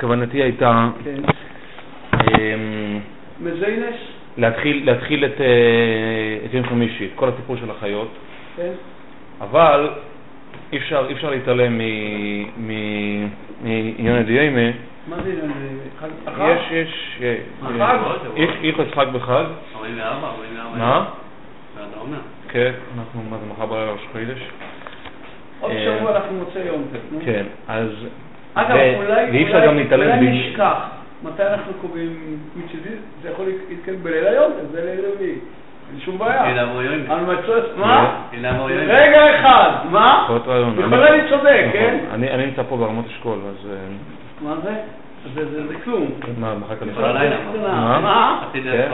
כוונתי הייתה כן. אמ, להתחיל, את, אה, את יום חמישי, את כל הסיפור של החיות, כן. אבל אי אפשר, להתעלם מ- מעניין הדיימה. מה זה עניין? חג החג? יש, יש, אה, החג? יש איכוס חג בחג. 44, 44. מה? כן, אנחנו, מה זה מחר בלילה ראש חודש? עוד אה, שבוע אנחנו מוצא יום. נו. כן, אז... אגב, ו- אולי ואי אפשר אולי- גם להתעלם אולי ב- נשכח. מתי אנחנו קובעים מצדי? זה יכול להתקיים בליל היום, זה ליל רביעי. אין שום בעיה. אלא מורים. על מצוות, מה? אלא מורים. רגע אחד, מה? יכול להיות רעיון. בכלל אני צודק, נכון. כן? אני אני נמצא פה ברמות אשכול, אז... אה, מה זה? זה- זה זה כלום. מה, מחר כאן כל הלילה. מה? כן.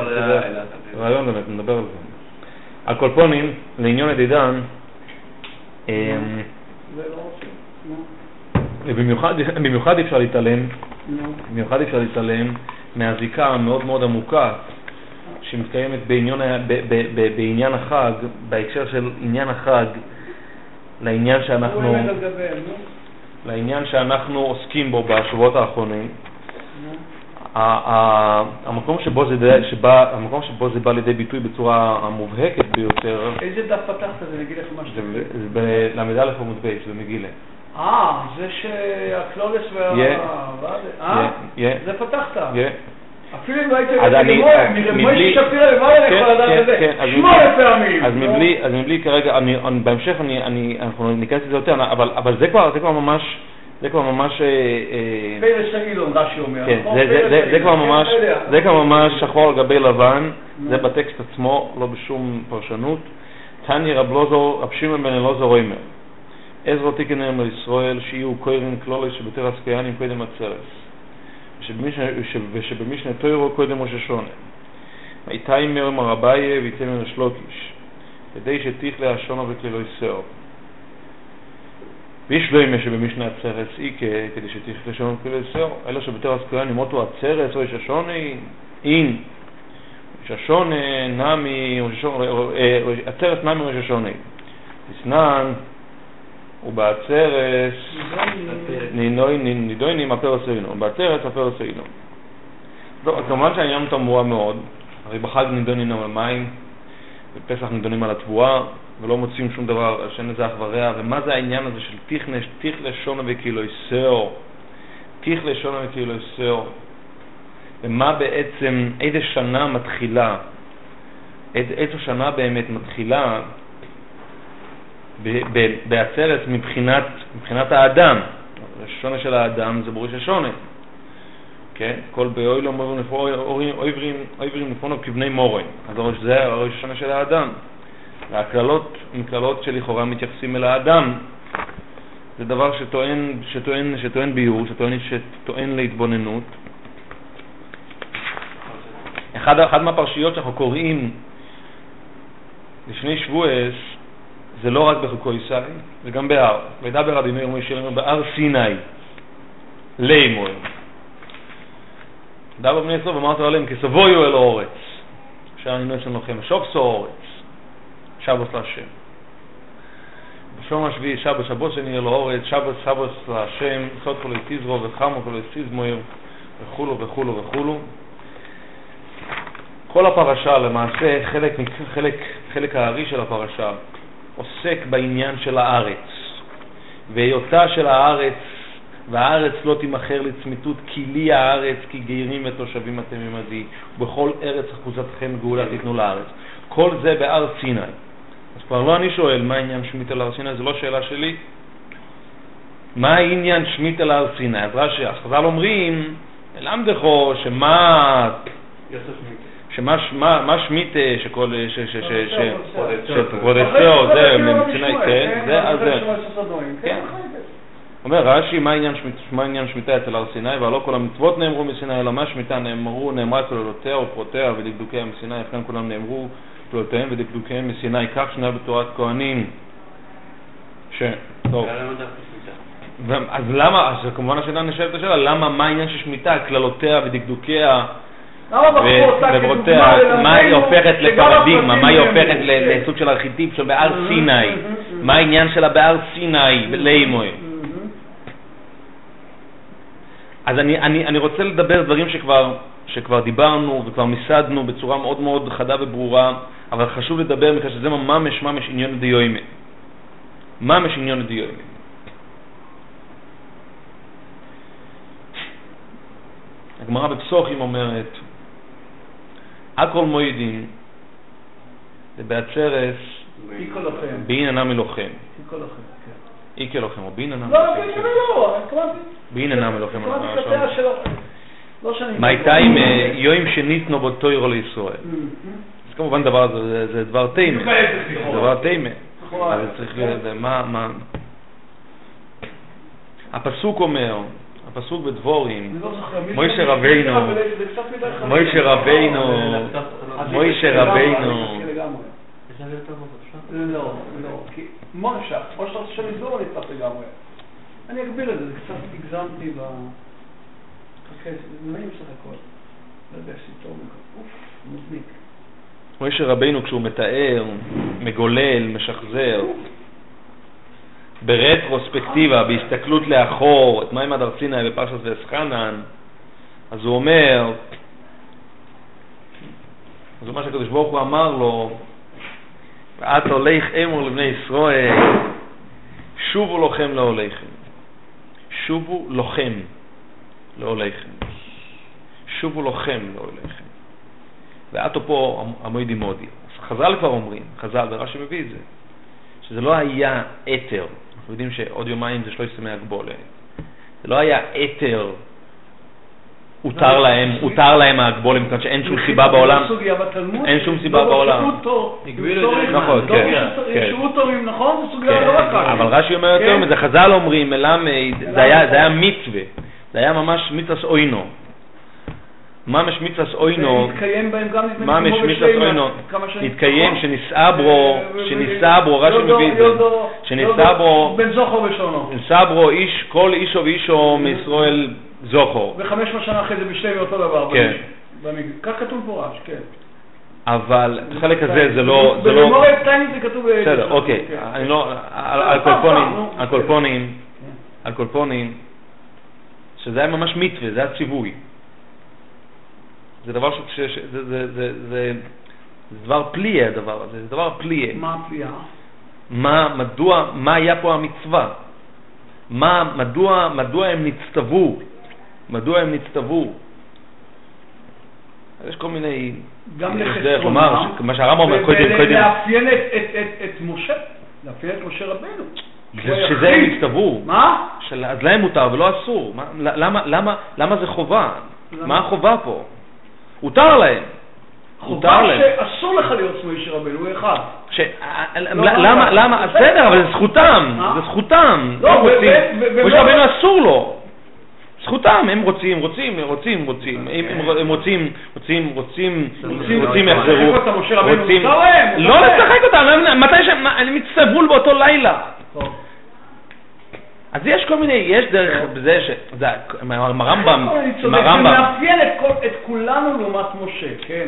רעיון באמת, נדבר על זה. על כל פונים, לעניון ידידן, אמ, זה לא... במיוחד אי אפשר להתעלם, נו. במיוחד אפשר להתעלם מהזיקה המאוד מאוד עמוקה שמתקיימת בעניין, ב- ב- ב- בעניין החג, בהקשר של עניין החג, לעניין שאנחנו, נו. לעניין שאנחנו עוסקים בו בשבועות האחרונים. ה- המקום שבו זה, די- שבא, המקום שבו זה בא לידי ביטוי בצורה המובהקת ביותר, איזה דף פתחת? זה נגיד לך מה זה בל"א עמוד ב', זה מגילה. אה, זה שהקלורס וה... אה? זה פתחת. אפילו אם לא היית אני- מבלי- מרמי שפירא למעלה כן, יכול לדעת כן, את זה. כן, שמונה פעמים. אז. מבלי, כרגע, אני, אני, בהמשך אני, אני, אנחנו ניכנס לזה יותר, אבל, זה כבר, ממש, זה כבר ממש, אה, פלס האילון, רש"י אומר. כן? זה. כבר ממש, יודע. זה כבר ממש שחור על גבי לבן. זה בטקסט עצמו, לא בשום פרשנות. תניא רב שמעון בן אלעזר אומר, עזרא תיקן היום לישראל שיהיו קוירין כלולי שבתר עסקיאנים קודם עצרס, ושבמשנה- וש- ושבמשנה תוירו קודם ראש השונה. ויתאי מרם הרבייה ויצא מן השלוקיש, כדי שתכלה השונה וכלא יסר. ויש לא ימי שבמשנה עצרס איקה, כדי שתכלה שונה וכלא יסר, אלא שבתר עסקיאנים מותו עצרס או איש השוני, אין. ראש השונה נמי, ראש השונה- אה, עצרס נמי ראש השונה. תסנן, ובעצרס נידוי- נידוינים הפרס אינו, בעצרס הפרס אינו. לא, כמובן שהעניין תמוה מאוד, הרי בחג נידונים על מים, בפסח נידונים על התבואה, ולא מוצאים שום דבר, שאין לזה אח ורע, ומה זה העניין הזה של תיכנה, תיכלה שונה וכאילו יסר, תיכלה שונה וכאילו יסר, ומה בעצם, איזה שנה מתחילה, איזו שנה באמת מתחילה בעצרת מבחינת, מבחינת האדם. השונה של האדם זה בראש השונה. כן? כל באוילום אויברים לפונו כבני מורן. אז זה הראש השונה של האדם. והקללות הן קללות שלכאורה מתייחסים אל האדם. זה דבר שטוען, שטוען, שטוען ביור, שטוען, שטוען להתבוננות. אחד מהפרשיות שאנחנו קוראים לפני שבועס, זה לא רק בחוקו ישראל, זה גם בהר. וידבר אדינו ירמי שלנו בהר סיני, לימוי. דבר בני ישראל ואמרת עליהם, כסבויו אל אורץ, אשר אני נועץ לכם, שוקסו אורץ, שבוס להשם. בשום השביעי שבת שבות שני אל אורץ, שבת שבת להשם, סוד כל תזרו וחמו כל תזמויר, וכולו וכולו וכולו. כל הפרשה למעשה, חלק, חלק, חלק הארי של הפרשה, עוסק בעניין של הארץ, והיותה של הארץ, והארץ לא תימכר לצמיתות, כי לי הארץ, כי גרים ותושבים אתם עמדי, ובכל ארץ אחוזתכם גאולה תיתנו לארץ. כל זה בהר סיני. אז כבר לא אני שואל מה העניין שמית על הר סיני, זו לא שאלה שלי. מה העניין שמית על הר סיני? אז רש"י, אז חז"ל אומרים, למדכו שמה... שמה מה, מה שמיטה שכל ש ש ש ש שפרודסטר זה מסיני כן זה אז זה כן. אומר רש"י מה העניין שמיטה אצל הר סיני? והלא כל המצוות נאמרו מסיני אלא מה שמיטה נאמרו נאמרה כלולותיה ופרותיה ודקדוקיה מסיני לכן כולם נאמרו כלולותיהם ודקדוקיהם מסיני כך שנה בתורת כהנים. ש... טוב. ו- אז למה, אז כמובן השאלה נשאלת השאלה, למה, מה העניין של שמיטה, קללותיה ודקדוקיה וברותיה, מה היא הופכת לפרדיגמה, מה היא הופכת. לסוג של ארכיטיפ של בהר Mhm, סיני, mhm, מה העניין שלה בהר סיני, בלימוי. מהמם. אז אני, אני, אני רוצה לדבר דברים שכבר, שכבר דיברנו וכבר מיסדנו בצורה מאוד מאוד חדה וברורה, אבל חשוב לדבר מכך שזה ממש ממש עניון דיומי. ממש עניון דיומי. הגמרא בפסוחים אומרת, הכל ובעצרס, איקו לוחם. בעיננה מלוחם. איקו לוחם, כן. או לא, מלוחם. כן, כן, לא, התכוונתי. עכשיו- השלו. לא. מה הייתה עם אה, יוים שניתנו בו תוירו לישראל? אז כמובן דבר, זה, זה דבר תימה. זה. דבר תימה. אבל צריך, זה- מה, מה... הפסוק אומר, הפסוק בדבורים, לא מוישה? רבינו. מוישה רבינו, מוישה רבינו? לא, לא, כי או שאתה רוצה אני אפתח לגמרי. אני אגביר את זה, קצת הגזמתי ב... לא. מוישה רבינו כשהוא מתאר, מגולל, משחזר, ברטרוספקטיבה, בהסתכלות לאחור, את מימד הר סיני בפרשת ואסחנן, אז הוא אומר, אז מה שהקדוש ברוך הוא אמר לו, ואת הולך אמור לבני ישראל, שובו לוחם לעוליכם. שובו לוחם לעוליכם. שובו לוחם לעוליכם. ועטו פה המוידי מודי. אז חז"ל כבר אומרים, חז"ל, ורש"י מביא את זה, שזה לא היה אתר. אנחנו יודעים שעוד יומיים זה שלוש ימי הגבולה. זה לא היה אתר, הותר להם, הותר להם ההגבולה, מכיוון שאין שום סיבה בעולם. אין שום סיבה לא, בעולם. נכון, לא, כן, כן. שירות תורים, נכון? זו סוגיה כן, לא רק. אבל רש"י אומר יותר כן. מזה, חז"ל אומרים, מלמד, זה היה מצווה, זה היה ממש מיתוס אוינו. אוינו, גם נדמה לי ממש כמו מיתוס בשלמה, אוינו. התקיים? שנישאה ברו, אה, שנישאה ברו, רש"י מביא את זה, יודו בו, בן זוכר ושונו. נישא ברו איש, כל אישו ואישו מישראל זוכר. וחמש מאות שנה אחרי זה בשלמה אותו דבר. כן. כך כתוב מפורש, כן. אבל החלק הזה זה לא, זה לא, בממורת קטיינים זה כתוב... ב- בסדר, אוקיי, כן. אני לא, על קולפונים, שזה היה ממש מתווה, זה היה ציווי. זה דבר ש... ש- זה, זה, זה, זה, זה דבר פליא הדבר הזה, זה דבר פליא. מה הפליאה? מה, מדוע, מה היה פה המצווה? מה, מדוע, מדוע הם נצטוו? מדוע הם נצטוו? יש כל מיני... גם לחסרונם. ש- מה שהרמב"ם אומר קודם, קודם, ולאפיין את- את- את- את משה, לאפיין את משה רבנו. זה- שזה הם. מה? של, אז להם מותר ולא אסור. מה, למה, זה חובה? מה החובה פה? הותר להם. חובה מותר להם. שאסור לך להיות כמו משה רבנו, הוא אחד. ש... לא, למה, לא, למה, בסדר. אבל זה זכותם? זה זכותם. לא, משה רבנו אסור לו. זכותם, הם רוצים, רוצים, רוצים, רוצים, הם, רוצים, רוצים, רוצים, רוצים, רוצים, יחזרו, רוצים, לא. לשחק אותם, מתי שהם, הם יצטוו באותו לילה. אז יש כל מיני, יש דרך בזה ש... זה, הרמב"ם, צודק, זה הרמב"ם, מאפיין את כולנו לעומת משה, כן.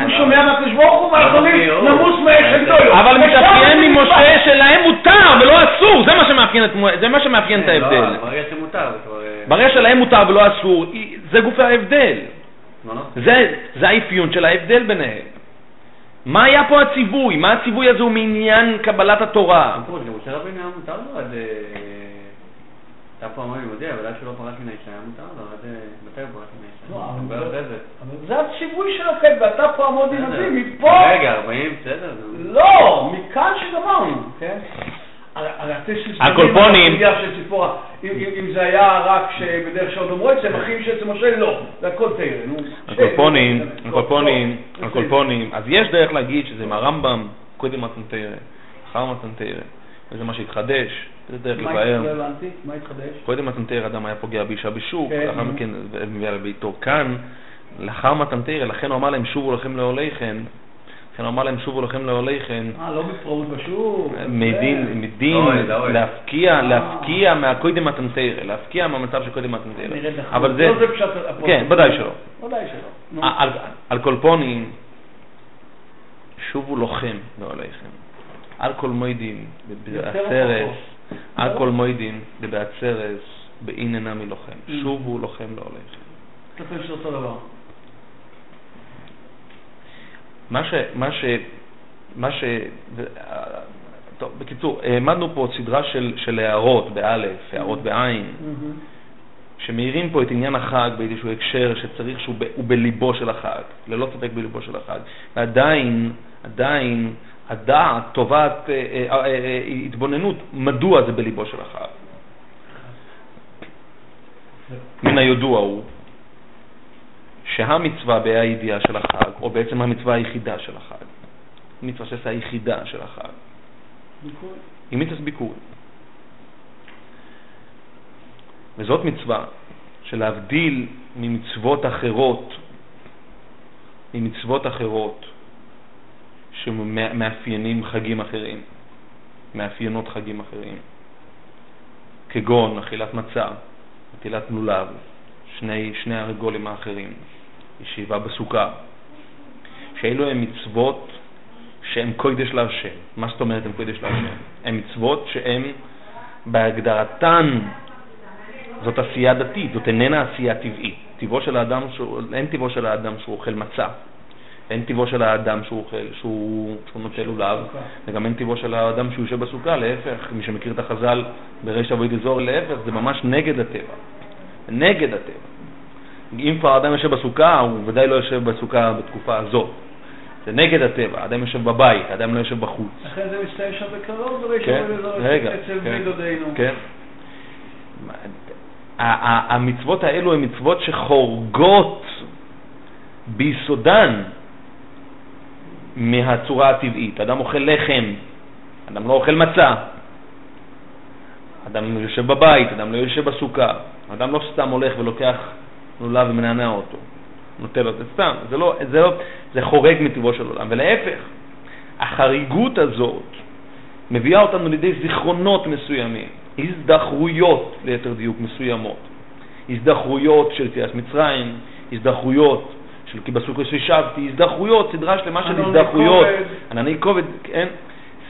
הוא שומע מהקדוש ברוך הוא ברור. נמוס מאש הגדולו. אבל מתאפיין ממשה. שלהם מותר ולא אסור, זה מה שמאפיין את מו- זה מה שמאפיין את ההבדל. לא, ברגע שמותר, זה כבר... אה, ברגע שלהם מותר ולא אסור, זה גופי ההבדל. לא, לא. זה, זה האפיון של ההבדל ביניהם. מה היה פה הציווי? מה הציווי הזה הוא מעניין קבלת התורה? משה רבינו היה מותר לו עד... הייתה פה אמרים יהודי, אבל עד שלא פרש מן האישה היה מותר לו, עד... מתי הוא פרש מן האישה? לא, זה- זה. זה הציווי של החטא, ואתה פה עמוד. עדים, מפה... רגע, 40, בסדר. לא, מכאן שגמרנו, כן? הקולפונים. של אם- זה היה רק שבדרך שעוד אמרו אצלם אחים שאצל משה, לא, זה הכל תראה, נו. הקולפונים, הקולפונים, הקולפונים, אז יש דרך להגיד שזה מהרמב"ם, קודם מתנתרא, אחר מתנתרא, וזה מה שהתחדש, זה דרך לבאר. לא? מה התחדש? קודם מתנתרא אדם היה פוגע באישה בשוק, כן, לאחר. מכן מביא על ביתו כאן, לאחר מתנתרא, לכן הוא אמר להם שובו לכם לעוליכם, לכן הוא אמר להם שובו לכם לעוליכם, אה, לא בפראות בשוק. מדין, זה. מדין אוי, זה אוי. להפקיע, אה. להפקיע מהקודם מתנתרא, להפקיע מהמצב של קודם לך. אבל זה, לא זה פשט הפרעות. כן, ודאי שלא. ודאי שלא. על, כל פונים, שובו לוחם לעוליכם. מוידין יותר בעצרס, כל מוידין בעצרס, באין אינם מלוחם. Mm. שובו לוחם לא הולך. אתה חושב דבר. מה ש... מה ש... מה ש... אה, טוב, בקיצור, העמדנו פה סדרה של, של הערות באלף, הערות בעין, שמאירים פה את עניין החג באיזשהו הקשר שצריך שהוא ב, הוא בליבו של החג, ללא ספק בליבו של החג. ועדיין, עדיין, הדעת תובעת אה, אה, אה, התבוננות מדוע זה בליבו של החג. מן הידוע הוא שהמצווה בה"א הידיעה של החג, או בעצם המצווה היחידה של החג, מצווה שעשה היחידה של החג, ביקורי. היא מצווה ביקורים. וזאת מצווה שלהבדיל ממצוות אחרות, ממצוות אחרות שמאפיינים חגים אחרים, מאפיינות חגים אחרים, כגון אכילת מצה, נטילת לולב, שני, שני הרגולים האחרים, ישיבה בסוכה, שאלו הן מצוות שהן קודש להשם. מה זאת אומרת הן קודש להשם? הן מצוות שהן בהגדרתן זאת עשייה דתית, זאת איננה עשייה טבעית. טבעו של האדם, אין טבעו של האדם שהוא אוכל מצה, אין טבעו של האדם שהוא אוכל, שהוא, שהוא נוטה לולב, וגם אין טבעו של האדם שהוא יושב בסוכה, להפך, מי שמכיר את החז"ל בריש אבוי דזור, להפך, זה ממש נגד הטבע. נגד הטבע. אם כבר האדם יושב בסוכה, הוא ודאי לא יושב בסוכה בתקופה הזאת. זה נגד הטבע, האדם יושב בבית, האדם לא יושב בחוץ. לכן זה מסתיים שם בקרוב, וריש כן, אבוי דזור אצל כן, בני דודינו. כן. המצוות האלו הן מצוות שחורגות ביסודן מהצורה הטבעית. אדם אוכל לחם, אדם לא אוכל מצה, אדם יושב בבית, אדם לא יושב בסוכה, אדם לא סתם הולך ולוקח לולב ומנענע אותו, נוטל לו, זה סתם, זה לא, זה לא, זה חורג מטבעו של עולם, ולהפך, החריגות הזאת מביאה אותנו לידי זיכרונות מסוימים, הזדחרויות ליתר דיוק מסוימות, הזדחרויות של יציאת מצרים, הזדחרויות של כי בסוכות ששבתי, הזדחרויות, סדרה שלמה של כובד. ענני כובד, כן,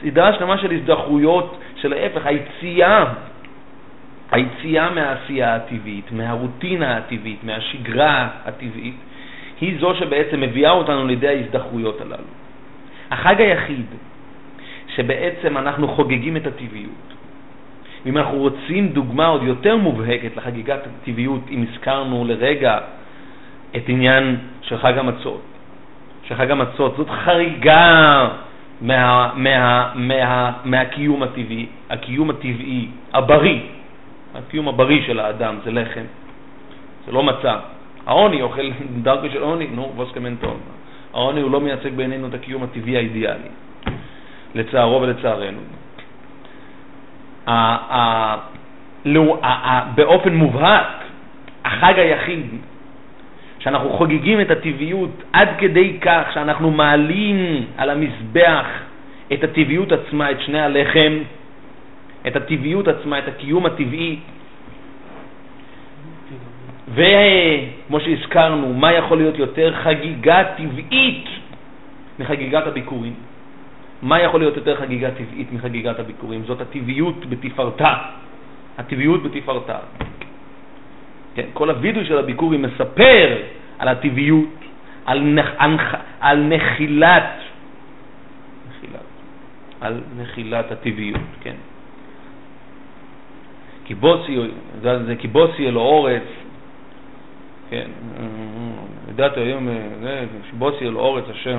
סדרה שלמה של הזדחרויות של ההפך, היציאה, היציאה מהעשייה הטבעית, מהרוטינה הטבעית, מהשגרה הטבעית, היא זו שבעצם מביאה אותנו לידי ההזדחרויות הללו. החג היחיד שבעצם אנחנו חוגגים את הטבעיות. ואם אנחנו רוצים דוגמה עוד יותר מובהקת לחגיגת הטבעיות, אם הזכרנו לרגע את עניין של חג המצות, שחג המצות זאת חריגה מה, מה, מה, מהקיום הטבעי, הקיום הטבעי, הבריא, הקיום הבריא של האדם זה לחם, זה לא מצה. העוני אוכל דרכו של עוני, נו, ווסקמנטון. העוני הוא לא מייצג בעינינו את הקיום הטבעי האידיאלי, לצערו ולצערנו. באופן מובהק, החג היחיד שאנחנו חוגגים את הטבעיות עד כדי כך שאנחנו מעלים על המזבח את הטבעיות עצמה, את שני הלחם, את הטבעיות עצמה, את הקיום הטבעי. וכמו שהזכרנו, מה יכול להיות יותר חגיגה טבעית מחגיגת הביקורים? מה יכול להיות יותר חגיגה טבעית מחגיגת הביקורים? זאת הטבעיות בתפארתה. הטבעיות בתפארתה. כן, כל הווידוי של הביקורים מספר על הטבעיות, על, נח, על, על נחילת, נחילת, על נחילת הטבעיות, כן. זה קיבוצי אלו אורץ, כן, ידעתי היום, זה, קיבוצי אלו אורץ אשר,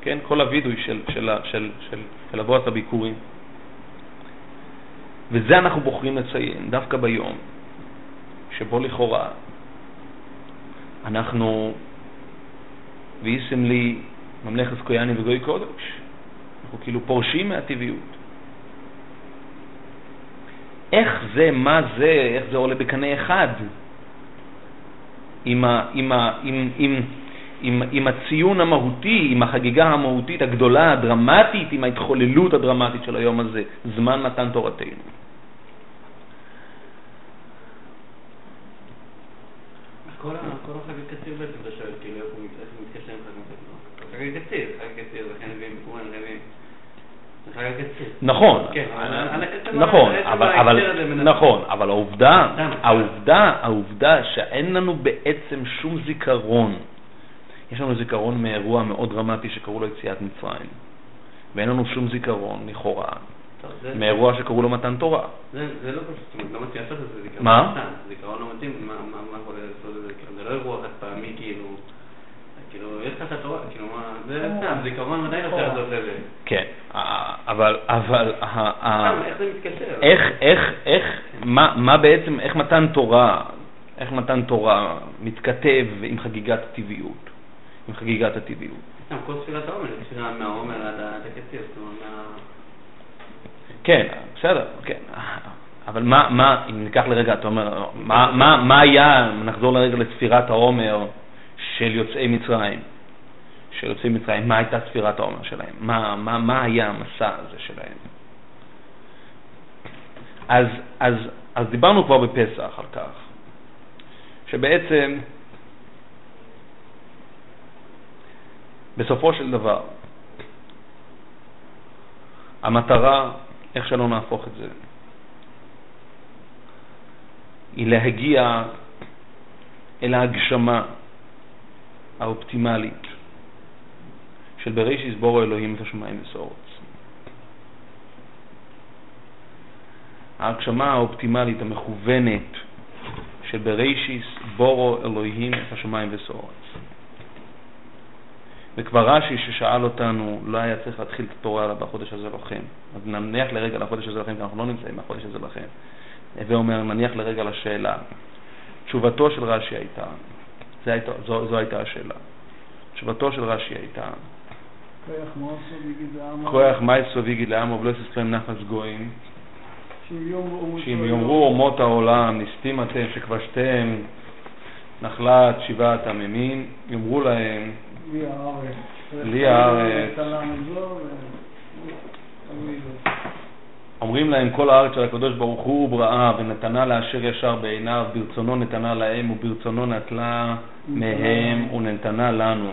כן, כל הווידוי של, של, של, של, של אבואת הביקורים. וזה אנחנו בוחרים לציין דווקא ביום שבו לכאורה אנחנו, ואיסם לי ממלכת קויאני וגוי קודש, אנחנו כאילו פורשים מהטבעיות. איך זה, מה זה, איך זה עולה בקנה אחד עם, ה, עם, ה, עם, עם, עם, עם הציון המהותי, עם החגיגה המהותית הגדולה, הדרמטית, עם ההתחוללות הדרמטית של היום הזה, זמן מתן תורתנו. כל החג הקציר בעצם, אתה שואל, כאילו, איך הוא מתקשר עם חג המצות? לא? חג הקציר, חג הקציר, לכן מביאים רק הקצה. נכון, כן, נכון, אבל. נכון, אבל העובדה. העובדה, העובדה שאין לנו בעצם שום זיכרון, יש לנו זיכרון מאירוע מאוד דרמטי שקראו לו יציאת מצרים, ואין לנו שום זיכרון, לכאורה, מאירוע שקראו לו מתן תורה. זה לא פשוט, לא מתאים לעשות את זה, זיכרון מה? זיכרון לא מתאים, מה מה- לא אירוע חד פעמי, כאילו, כאילו, יש לך את התורה, כאילו, מה, זה סתם, זיכרון מתי לא צריך לעשות את זה? כן, אה, אבל, אבל, ה- ה- סתם, איך זה מתקשר? איך, איך, איך, מה, בעצם, איך מתן תורה, איך מתן תורה מתכתב עם חגיגת הטבעיות, עם חגיגת הטבעיות. סתם, כל ספירת העומר, ספירה מהעומר עד עד הקציר, זאת אומרת, מה... כן, בסדר, כן. אבל מה, מה, אם ניקח לרגע, אתה אומר, מה, מה, מה היה, נחזור לרגע לספירת העומר של יוצאי מצרים, של יוצאי מצרים, מה הייתה ספירת העומר שלהם? מה, מה, מה היה המסע הזה שלהם? אז, אז, אז דיברנו כבר בפסח על כך, שבעצם בסופו של דבר, המטרה, איך שלא נהפוך את זה, היא להגיע אל ההגשמה האופטימלית של בראשית בורו אלוהים את השמיים וסורות. ההגשמה האופטימלית המכוונת של בראשית בורו אלוהים את השמיים וסורות. וכבר רש"י ששאל אותנו, לא היה צריך להתחיל את התורה בחודש הזה לכם. אז נניח לרגע לחודש הזה לכם, כי אנחנו לא נמצאים בחודש הזה לכם. הווה אומר, נניח לרגע לשאלה. תשובתו של רש"י הייתה, הייתה זו, זו הייתה השאלה. תשובתו של רש"י הייתה, כוח מייסו ויגיד לעמו ולא יסכם נחס גויים, שאם יאמרו אומות העולם, נסתים אתם שכבשתם נחלת שבעת עממים, יאמרו להם, לי הארץ. לי הארץ. אומרים להם כל הארץ של הקדוש ברוך הוא בראה ונתנה לאשר ישר בעיניו ברצונו נתנה להם וברצונו נטלה מהם ונתנה לנו.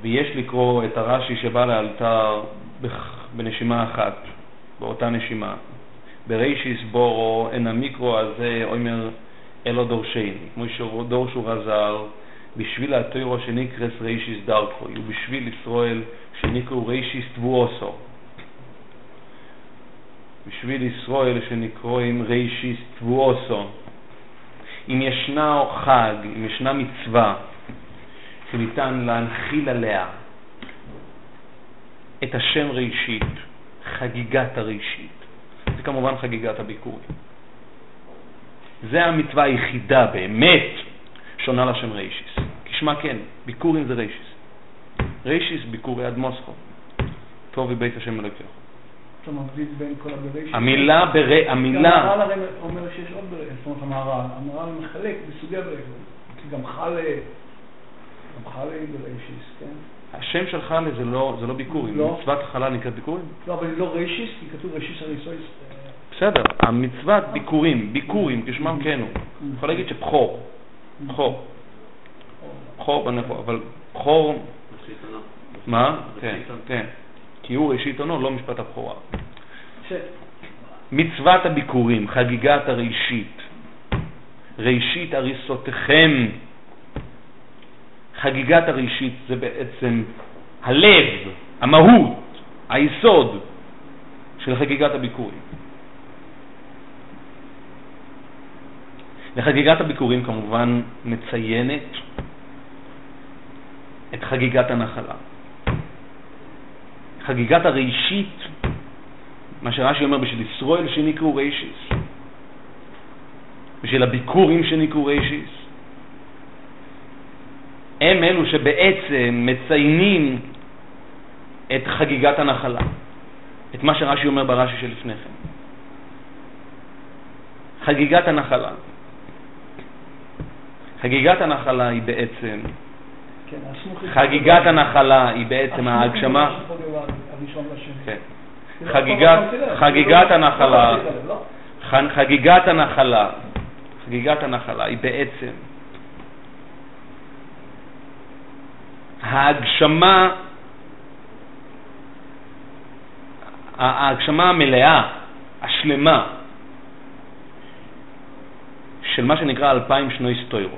ויש לקרוא את הרש"י שבא לאלתר בנשימה אחת, באותה נשימה. ברישיס בורו אין המיקרו הזה אומר אלו דורשני, כמו שדורשו רז"ל, בשביל התוירו שנקרס רישיס דרכו, ובשביל ישראל שנקראו רישיס תבואוסו. בשביל ישראל שנקראים רישיס תבואוסו. אם ישנה חג, אם ישנה מצווה שניתן להנחיל עליה את השם ראשית, חגיגת הראשית, זה כמובן חגיגת הביקורים. זה המצווה היחידה באמת שונה לשם רישיס. כשמה כן, ביקורים זה רישיס. רישיס ביקורי עד מוסקו. טוב מבית השם אלוקיך. אתה מבדיל בין כל הבראשית. המילה בר... גם המילה... המהר"ל הרי אומר שיש עוד בראשית, זאת אומרת המהר"ל, המהר"ל מחלק בסוגי בראשית. גם חלה, גם חלה היא בראשית, כן? השם של חלה זה לא, זה לא ביקורים. לא. מצוות חלה נקראת ביקורים? לא, אבל לא ראשית, כי כתוב ראשית הריסויס. בסדר, המצוות ביקורים, ביקורים, כשמם כן הוא. יכול להגיד שבכור, בכור, בכור בנכור, אבל בכור, בשלטונו. מה? כן. כן. כי הוא ראשית עונו, לא משפט הבכורה. ש- מצוות הביקורים, חגיגת הראשית, ראשית הריסותיכם. חגיגת הראשית זה בעצם הלב, המהות, היסוד של חגיגת הביקורים. וחגיגת הביקורים כמובן מציינת את חגיגת הנחלה. חגיגת הראשית, מה שרש"י אומר בשביל ישראל שנקראו רישיס, בשביל הביקורים שנקראו רישיס, הם אלו שבעצם מציינים את חגיגת הנחלה, את מה שרש"י אומר ברש"י שלפני כן. חגיגת הנחלה. חגיגת הנחלה היא בעצם, חגיגת הנחלה היא בעצם ההגשמה. כן. חגיגת- לא חגיגת לא- הנחלה. לא חגיגת הנחלה, חגיגת הנחלה היא בעצם ההגשמה ההגשמה המלאה, השלמה, של מה שנקרא אלפיים שנות סטוירו.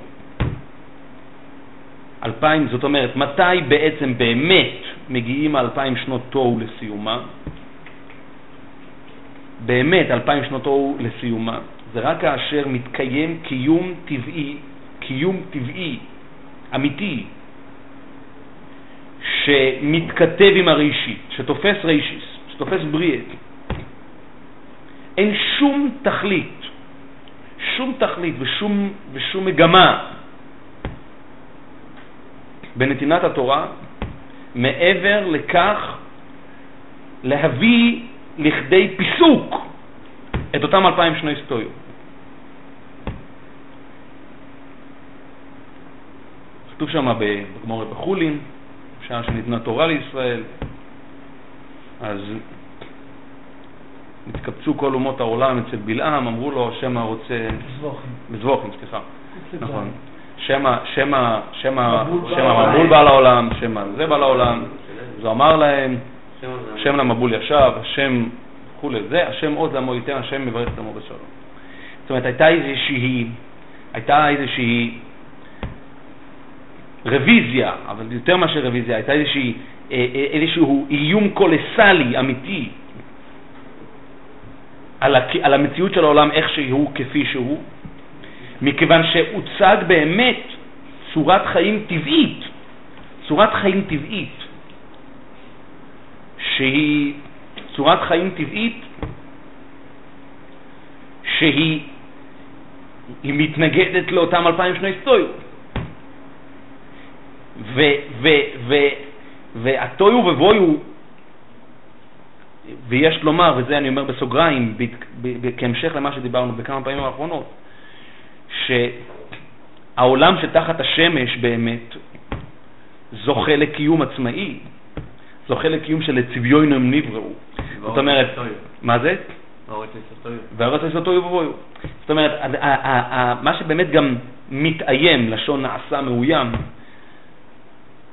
אלפיים, זאת אומרת, מתי בעצם באמת מגיעים האלפיים שנות תוהו לסיומה? באמת אלפיים שנות תוהו לסיומה, זה רק כאשר מתקיים קיום טבעי, קיום טבעי, אמיתי, שמתכתב עם הראשית, שתופס ראשיס, שתופס בריאה. אין שום תכלית, שום תכלית ושום, ושום מגמה בנתינת התורה מעבר לכך להביא לכדי פיסוק את אותם אלפיים שני סטויו. כתוב שם בגמור בחולין, בשעה שניתנה תורה לישראל, אז נתקבצו כל אומות העולם אצל בלעם, אמרו לו, שמא רוצה... זבוכים. בזבוכים, סליחה. נכון. בלעם. שמא, שמא, שמא, מבול בעל שמא העולם. מבול בעל העולם, שמא זה בעל העולם. אז הוא אמר להם, שם למבול ישב, השם וכולי, זה, השם עוד לעמו ייתן, השם מברך את עמו בשלום. זאת אומרת, הייתה איזושהי, הייתה איזושהי רוויזיה, אבל יותר מאשר רוויזיה, הייתה איזושהי, אה, אה, איזשהו איום קולסלי, אמיתי, על המציאות של העולם איך שהוא כפי שהוא, מכיוון שהוצג באמת צורת חיים טבעית, צורת חיים טבעית, שהיא צורת חיים טבעית שהיא היא מתנגדת לאותם אלפיים שני סטויו. ו, ו, ו, והטויו ובויו, ויש לומר, וזה אני אומר בסוגריים, כהמשך למה שדיברנו בכמה פעמים האחרונות, שהעולם שתחת השמש באמת זוכה לקיום עצמאי, זוכה לקיום שלצביון הם נבראו. זאת אומרת. מה זה? והארץ תוהו ובוהו. זאת אומרת, מה שבאמת גם מתאיים, לשון נעשה מאוים,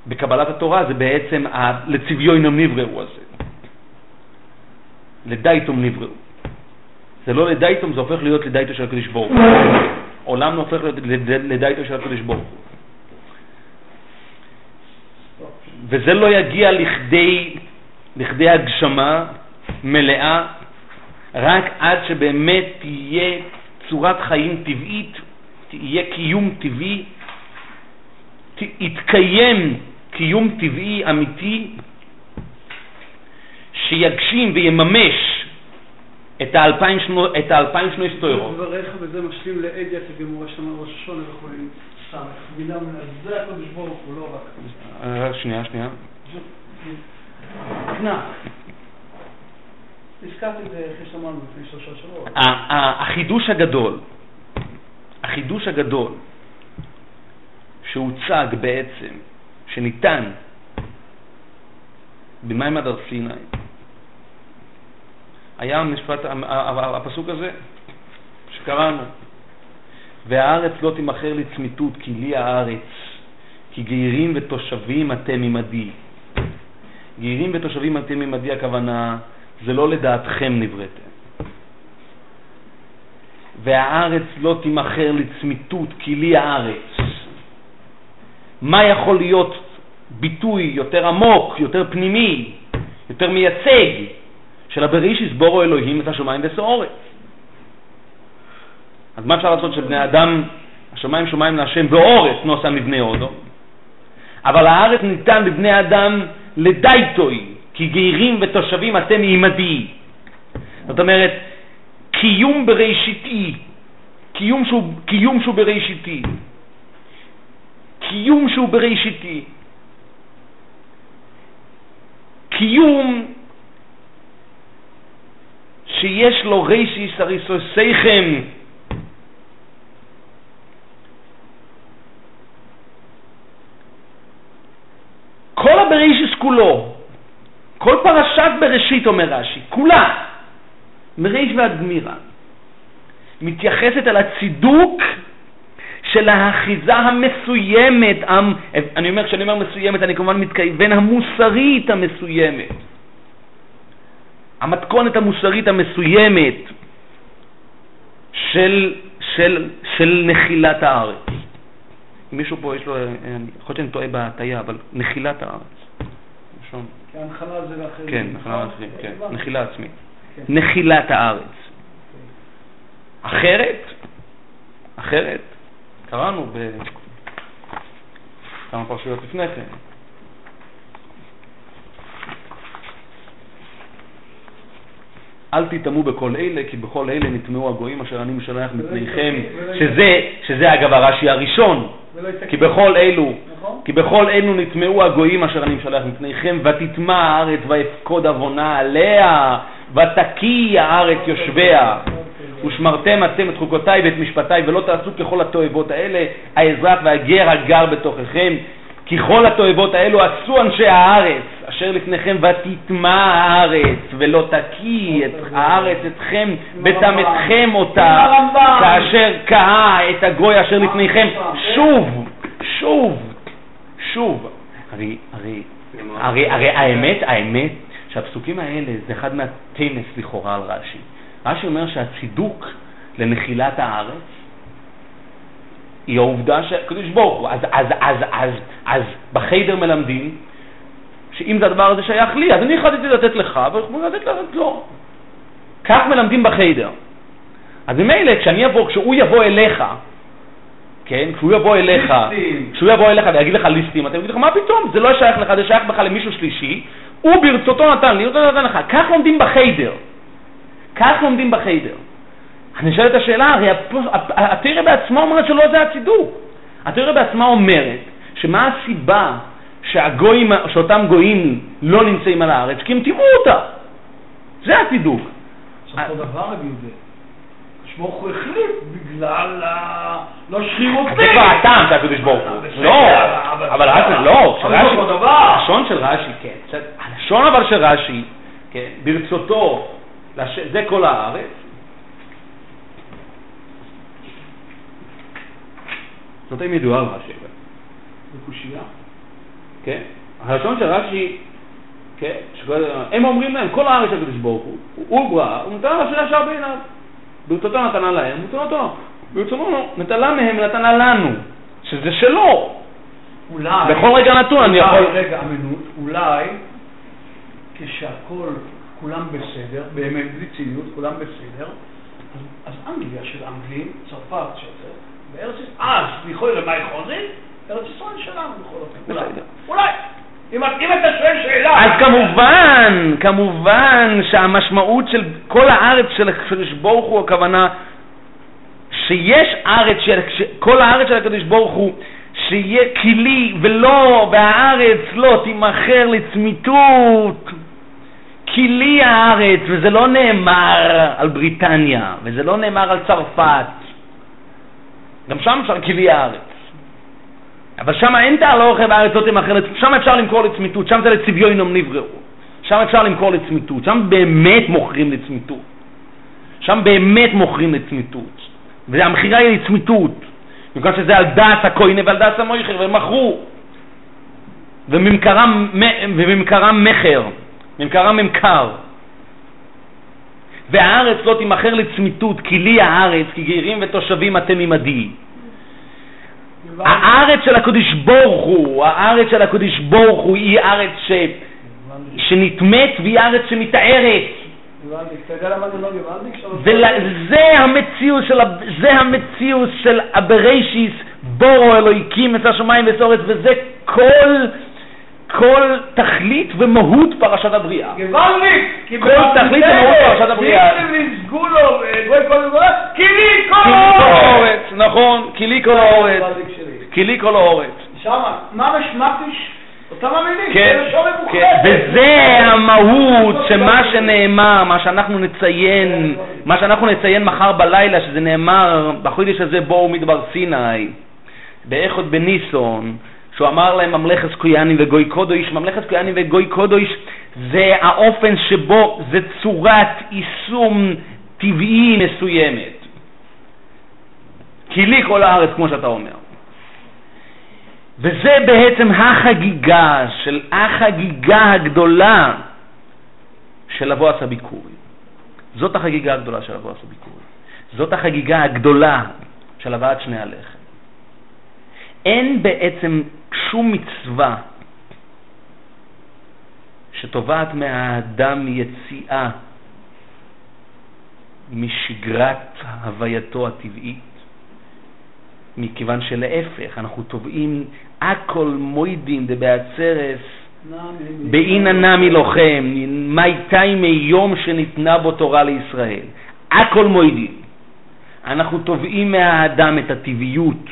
בקבלת התורה זה בעצם לצביונם נבראו הזה. לדייטום נבראו. זה לא לדייטום, זה הופך להיות לדייטו של הקדוש ברוך הוא. עולם הופך להיות לד- לדייטו של הקדוש ברוך הוא. וזה לא יגיע לכדי, לכדי הגשמה מלאה רק עד שבאמת תהיה צורת חיים טבעית, תהיה קיום טבעי, יתקיים קיום טבעי אמיתי שיגשים ויממש את האלפיים שנו- את האלפיים שנות היסטוריות. דבריך וזה משלים לאדיה כגמור ראש השונה וכו'. סתם, מילה, זה הקדוש ברוך הוא, לא רק. אה, שנייה, שנייה. קנק. הזכרתי את זה אחרי שאמרנו לפני שלושה שבועות. ה- ה- החידוש הגדול, החידוש הגדול שהוצג בעצם, שניתן במימד הר סיני, היה ה- הפסוק הזה שקראנו, והארץ לא תימכר לצמיתות, כי לי הארץ, כי גיירים ותושבים אתם עמדי. גיירים ותושבים אתם עמדי, הכוונה, זה לא לדעתכם נבראתם. והארץ לא תימכר לצמיתות, כי לי הארץ. מה יכול להיות ביטוי יותר עמוק, יותר פנימי, יותר מייצג, של הבריש יסבורו אלוהים את השמיים וסעורת. אז מה אפשר לעשות שבני אדם, השמיים שמיים להשם ואורץ נוסע מבני הודו? אבל הארץ ניתן לבני אדם לדייטוי, כי גרים ותושבים אתם עמדי. זאת אומרת, קיום בראשיתי, קיום שהוא, קיום שהוא בראשיתי, קיום שהוא בראשיתי, קיום שיש לו רישיס הריסוסיכם, כל הבראשיס כולו, כל פרשת בראשית, אומר רש"י, כולה, מריש ועד גמירה, מתייחסת על הצידוק של האחיזה המסוימת, המ- אני אומר, כשאני אומר מסוימת, אני כמובן מתכוון המוסרית המסוימת, המתכונת המוסרית המסוימת של, של, של נחילת הארץ. אם מישהו פה יש לו, אה, יכול להיות שאני טועה בהטייה, אבל נחילת הארץ. ראשון. כי הנחלה זה לאחרים. כן? לאחרים, כן. נחילה עצמית. כן. נחילת הארץ. אחרת, אחרת, קראנו בכמה פרשיות לפני כן. אל תטמאו בכל אלה, כי בכל אלה נטמעו הגויים אשר אני משלח מפניכם, שזה, שזה אגב הרש"י הראשון. כי בכל אלו, נכון? כי בכל אלו נטמעו הגויים אשר אני משלח מפניכם, ותטמע הארץ ואפקוד עוונה עליה, ותקיא הארץ יושביה. ושמרתם אתם את חוקותיי ואת משפטיי, ולא תעשו ככל התועבות האלה, האזרח והגר הגר בתוככם. כי כל התועבות האלו עשו אנשי הארץ, אשר לפניכם, ותטמע הארץ, ולא תקיא את הארץ אתכם, בטמאתכם אותה, כאשר קאה את הגוי אשר לפניכם. שוב, שוב, שוב. הרי, הרי, הרי, האמת, האמת, שהפסוקים האלה זה אחד מהתמס לכאורה על רש"י. רש"י אומר שהצידוק לנחילת הארץ היא העובדה שהקדוש ברוך הוא, אז, אז, אז, אז, אז בחיידר מלמדים שאם זה הדבר הזה שייך לי, אז אני החלטתי לתת לך, ואנחנו לתת לתת לו. כך מלמדים בחיידר. אז ממילא, כשאני אבוא, כשהוא יבוא אליך, כן, כשהוא יבוא אליך. כשהוא יבוא אליך ויגיד לך ליסטים, אתה תגיד לך, מה פתאום, זה לא שייך לך, זה שייך בכלל למישהו שלישי, הוא ברצותו נתן לי, הוא נתן לך. כך לומדים בחיידר. כך לומדים בחיידר. אני שואל את השאלה, הרי התרא בעצמה אומרת שלא זה הצידוק. התרא בעצמה אומרת שמה הסיבה שהגויים, שאותם גויים לא נמצאים על הארץ? כי הם טימאו אותה. זה הצידוק. עכשיו אותו דבר אני יודע. ברוך הוא החליט בגלל ה... לא שרירותי. זה כבר הטעם של הקדוש ברוך הוא. לא, אבל- אבל רש"י, לא, כשרש"י- אותו דבר. הלשון של רש"י, כן. הלשון אבל של רש"י, כן, ברצותו, זה כל הארץ. זאת אם ידועה על רש"י. זה קושייה. כן? הלשון של רש"י, כן, הם אומרים להם, כל הארץ הקדוש ברוך הוא, הוא ברא, הוא נתן לה שישר בעיניו. ברצותו נתנה להם, ברצונתו. ברצונו נטלה מהם ונתנה לנו, שזה שלו. אולי... בכל רגע נתון אני יכול... רגע, אמינות, אולי כשהכול, כולם בסדר, באמת בלי ציניות, כולם בסדר, אז, אז אנגליה של אנגלים, צרפת של זה, בארץ ישראל, אז לכאורה מה חוזרים? ארץ ישראל שלנו בכל אופן. אולי. בסדר. אולי. אם, אם אתה שואל שאלה... אז כמובן, כמובן שהמשמעות של כל הארץ של הקדוש ברוך הוא, הכוונה שיש ארץ של, כל הארץ של הקדוש ברוך הוא, שיהיה כלי ולא, והארץ לא תימכר לצמיתות. כלי הארץ, וזה לא נאמר על בריטניה, וזה לא נאמר על צרפת. גם שם אפשר כלי הארץ. אבל שם אין תהלוך והארץ לא תמכר לצמיתות, שם אפשר למכור לצמיתות, שם זה לצביונום נבראו. שם אפשר למכור לצמיתות, שם באמת מוכרים לצמיתות. שם באמת מוכרים לצמיתות. והמכירה היא לצמיתות. בגלל שזה על דעת הכהנה ועל דעת המויכר, והם מכרו. וממכרם מכר, ממכרם ממכר. והארץ לא תימכר לצמיתות, כי לי הארץ, כי גרים ותושבים אתם עמדי. הארץ של הקדוש ברוך הוא, הארץ של הקדוש ברוך הוא היא ארץ ש... שנטמאת והיא ארץ שמתארת. זה לא המציאות של, זה המציאות של הבראשיס, בורו אלוהיקים את השמיים ואת וזה כל, כל תכלית ומהות פרשת הבריאה. כל תכלית ומהות פרשת הבריאה. אה, כל כי לי כל כי לי כל האורץ! נכון, כי לי כל האורץ, גוואלדיק שלי. כי לי כל האורץ. שמה, מה משמעתיש? אותם המילים, כן, כן. וזה המהות שמה שנאמר, מה שאנחנו נציין, מה שאנחנו נציין מחר בלילה, שזה נאמר בחודש הזה בואו מדבר סיני, באחד בניסון, שהוא אמר להם ממלכת קויאנים וגוי קודוש, ממלכת קויאנים וגוי קודוש זה האופן שבו, זה צורת יישום טבעי מסוימת. כי לי כל הארץ, כמו שאתה אומר. וזה בעצם החגיגה של החגיגה הגדולה של אבו עשה ביקורי. זאת החגיגה הגדולה של אבו עשה ביקורי. זאת החגיגה הגדולה של הבאת שני הלחם. אין בעצם שום מצווה שתובעת מהאדם יציאה משגרת הווייתו הטבעית, מכיוון שלהפך, אנחנו תובעים הכל מוידין דבעצרס באינא נמי לוחם, מייתי מיום שניתנה בו תורה לישראל. הכל מוידין. אנחנו תובעים מהאדם את הטבעיות,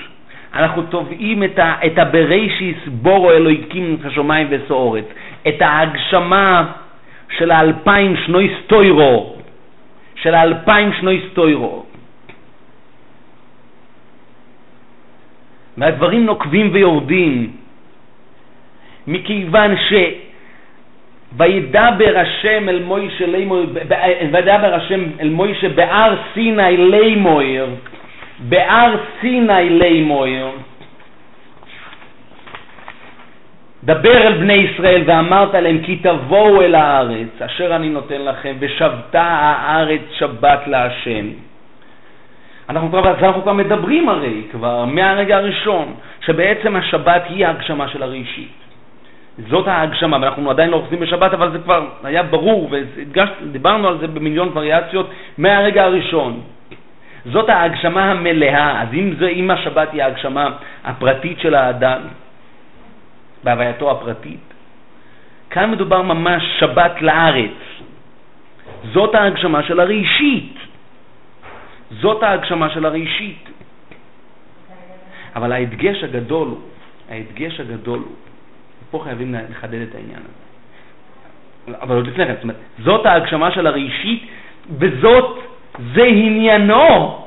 אנחנו תובעים את, ה, את הברישיס בורו אלוהיקים השמיים וסעורת, את ההגשמה של האלפיים שנוי סטוירו, של האלפיים שנוי סטוירו. והדברים נוקבים ויורדים, מכיוון ש... וידבר השם אל מוישה לימויר, וידבר השם אל מוישה בהר סיני לימויר, בהר סיני לימויר, דבר אל בני ישראל ואמרת להם כי תבואו אל הארץ אשר אני נותן לכם ושבתה הארץ שבת להשם. אנחנו כבר, אנחנו כבר מדברים הרי כבר מהרגע הראשון שבעצם השבת היא ההגשמה של הראשית. זאת ההגשמה, ואנחנו עדיין לא אוחזים בשבת, אבל זה כבר היה ברור, ודיברנו על זה במיליון וריאציות מהרגע הראשון. זאת ההגשמה המלאה, אז אם, זה, אם השבת היא ההגשמה הפרטית של האדם, בהווייתו הפרטית, כאן מדובר ממש שבת לארץ. זאת ההגשמה של הראשית. זאת ההגשמה של הראשית. אבל ההדגש הגדול הוא, ההדגש הגדול הוא, פה חייבים לחדד את העניין הזה. אבל עוד לפני כן, זאת אומרת, זאת ההגשמה של הראשית, וזאת, זה עניינו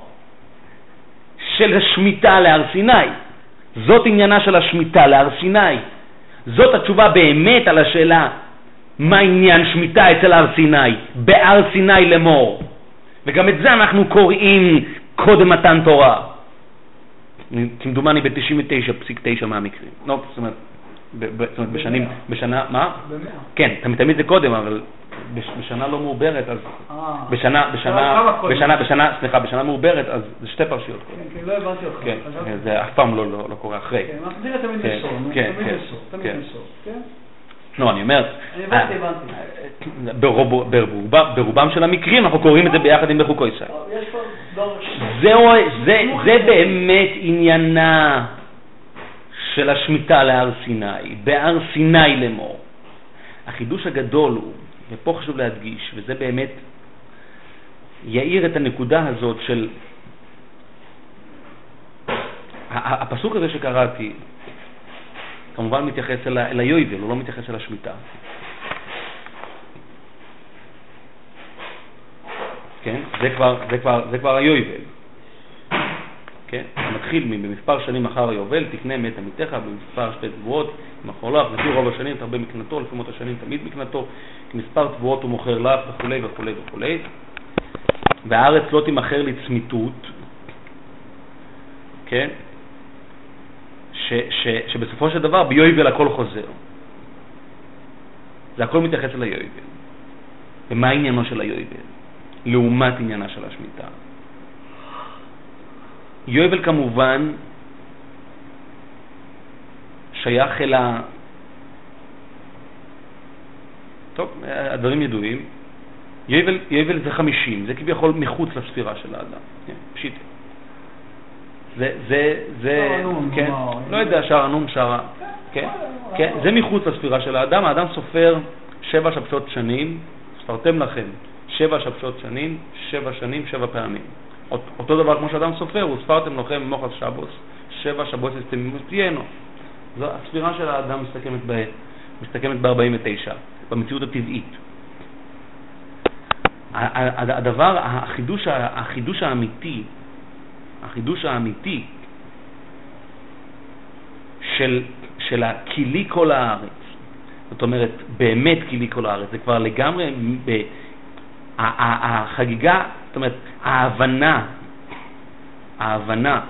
של השמיטה להר סיני. זאת עניינה של השמיטה להר סיני. זאת התשובה באמת על השאלה מה עניין שמיטה אצל הר סיני, בהר סיני לאמור. וגם את זה אנחנו קוראים קודם מתן תורה. כמדומני ב-99.9 מהמקרים. לא, זאת אומרת, זאת אומרת, בשנים, בשנה, מה? במאה. כן, תמיד, תמיד זה קודם, אבל בש, בשנה לא מעוברת, אז אה. בשנה, בשנה, כמה קודם? בשנה, בשנה, סליחה, בשנה מעוברת, אז זה שתי פרשיות קודם. כן, כן, לא הבנתי אותך. כן, זה אף פעם לא, לא, לא קורה אחרי. כן, מחזיר תמיד כן, נו, כן, תמיד כן, תמיד כן. לסוף, כן? לא, אני אומר, אה, ברובם, של המקרים אנחנו קוראים את זה ביחד עם בחוקו ישראל. זה באמת עניינה של השמיטה להר סיני, בהר סיני לאמור. החידוש הגדול הוא, ופה חשוב להדגיש, וזה באמת יאיר את הנקודה הזאת של... הפסוק הזה שקראתי, כמובן מתייחס אל, אל היובל, הוא לא מתייחס אל השמיטה. כן? זה כבר, כבר, כבר היובל. כן? מתחיל במספר שנים אחר היובל, תקנה מת עמיתך, במספר שתי תבואות, מחולך, לפי רוב השנים תרבה מקנתו, לפי מות השנים תמיד מקנתו, כמספר תבואות הוא מוכר לך, וכולי וכולי וכולי. והארץ לא תימכר לצמיתות, כן? ש, ש, שבסופו של דבר ביובל הכל חוזר. זה הכל מתייחס אל היובל. ומה עניינו של היובל? לעומת עניינה של השמיטה. יובל כמובן שייך אל ה... טוב, הדברים ידועים. יובל, יובל זה 50, זה כביכול מחוץ לספירה של האדם. כן, פשיט. זה, זה, זה, כן. לא יודע, שער הנון, שער ה... כן, כן, זה מחוץ לספירה של האדם, האדם סופר שבע שבשות שנים, ספרתם לכם, שבע שבשות שנים, שבע שנים, שבע פעמים. אות- אותו דבר כמו שאדם סופר, וספרתם לכם מוחס שבוס, שבע שבוס אסתמימוס תהיינו. זו הספירה של האדם מסתכמת ב- מסתכמת ב-49, במציאות הטבעית. הדבר, החידוש, החידוש האמיתי, החידוש האמיתי של, של הכלי כל הארץ, זאת אומרת, באמת כלי כל הארץ, זה כבר לגמרי, החגיגה, זאת אומרת, ההבנה, ההבנה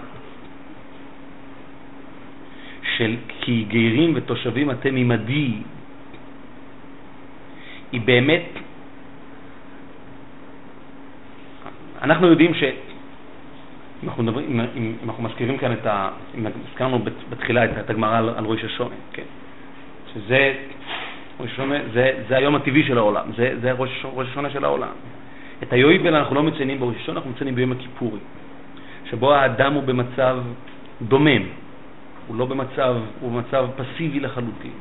של כי גרים ותושבים אתם עמדי, היא באמת אנחנו יודעים ש... אם אנחנו, מדברים, אם, אם, אם אנחנו מזכירים כאן את ה... אם הזכרנו בתחילה את, את הגמרא על, על ראש השונה, כן? שזה ראש השונה, זה, זה היום הטבעי של העולם, זה, זה ראש, ראש השונה של העולם. את היובל אנחנו לא מציינים בראש השונה, אנחנו מציינים ביום הכיפורי, שבו האדם הוא במצב דומם, הוא לא במצב, הוא במצב פסיבי לחלוטין,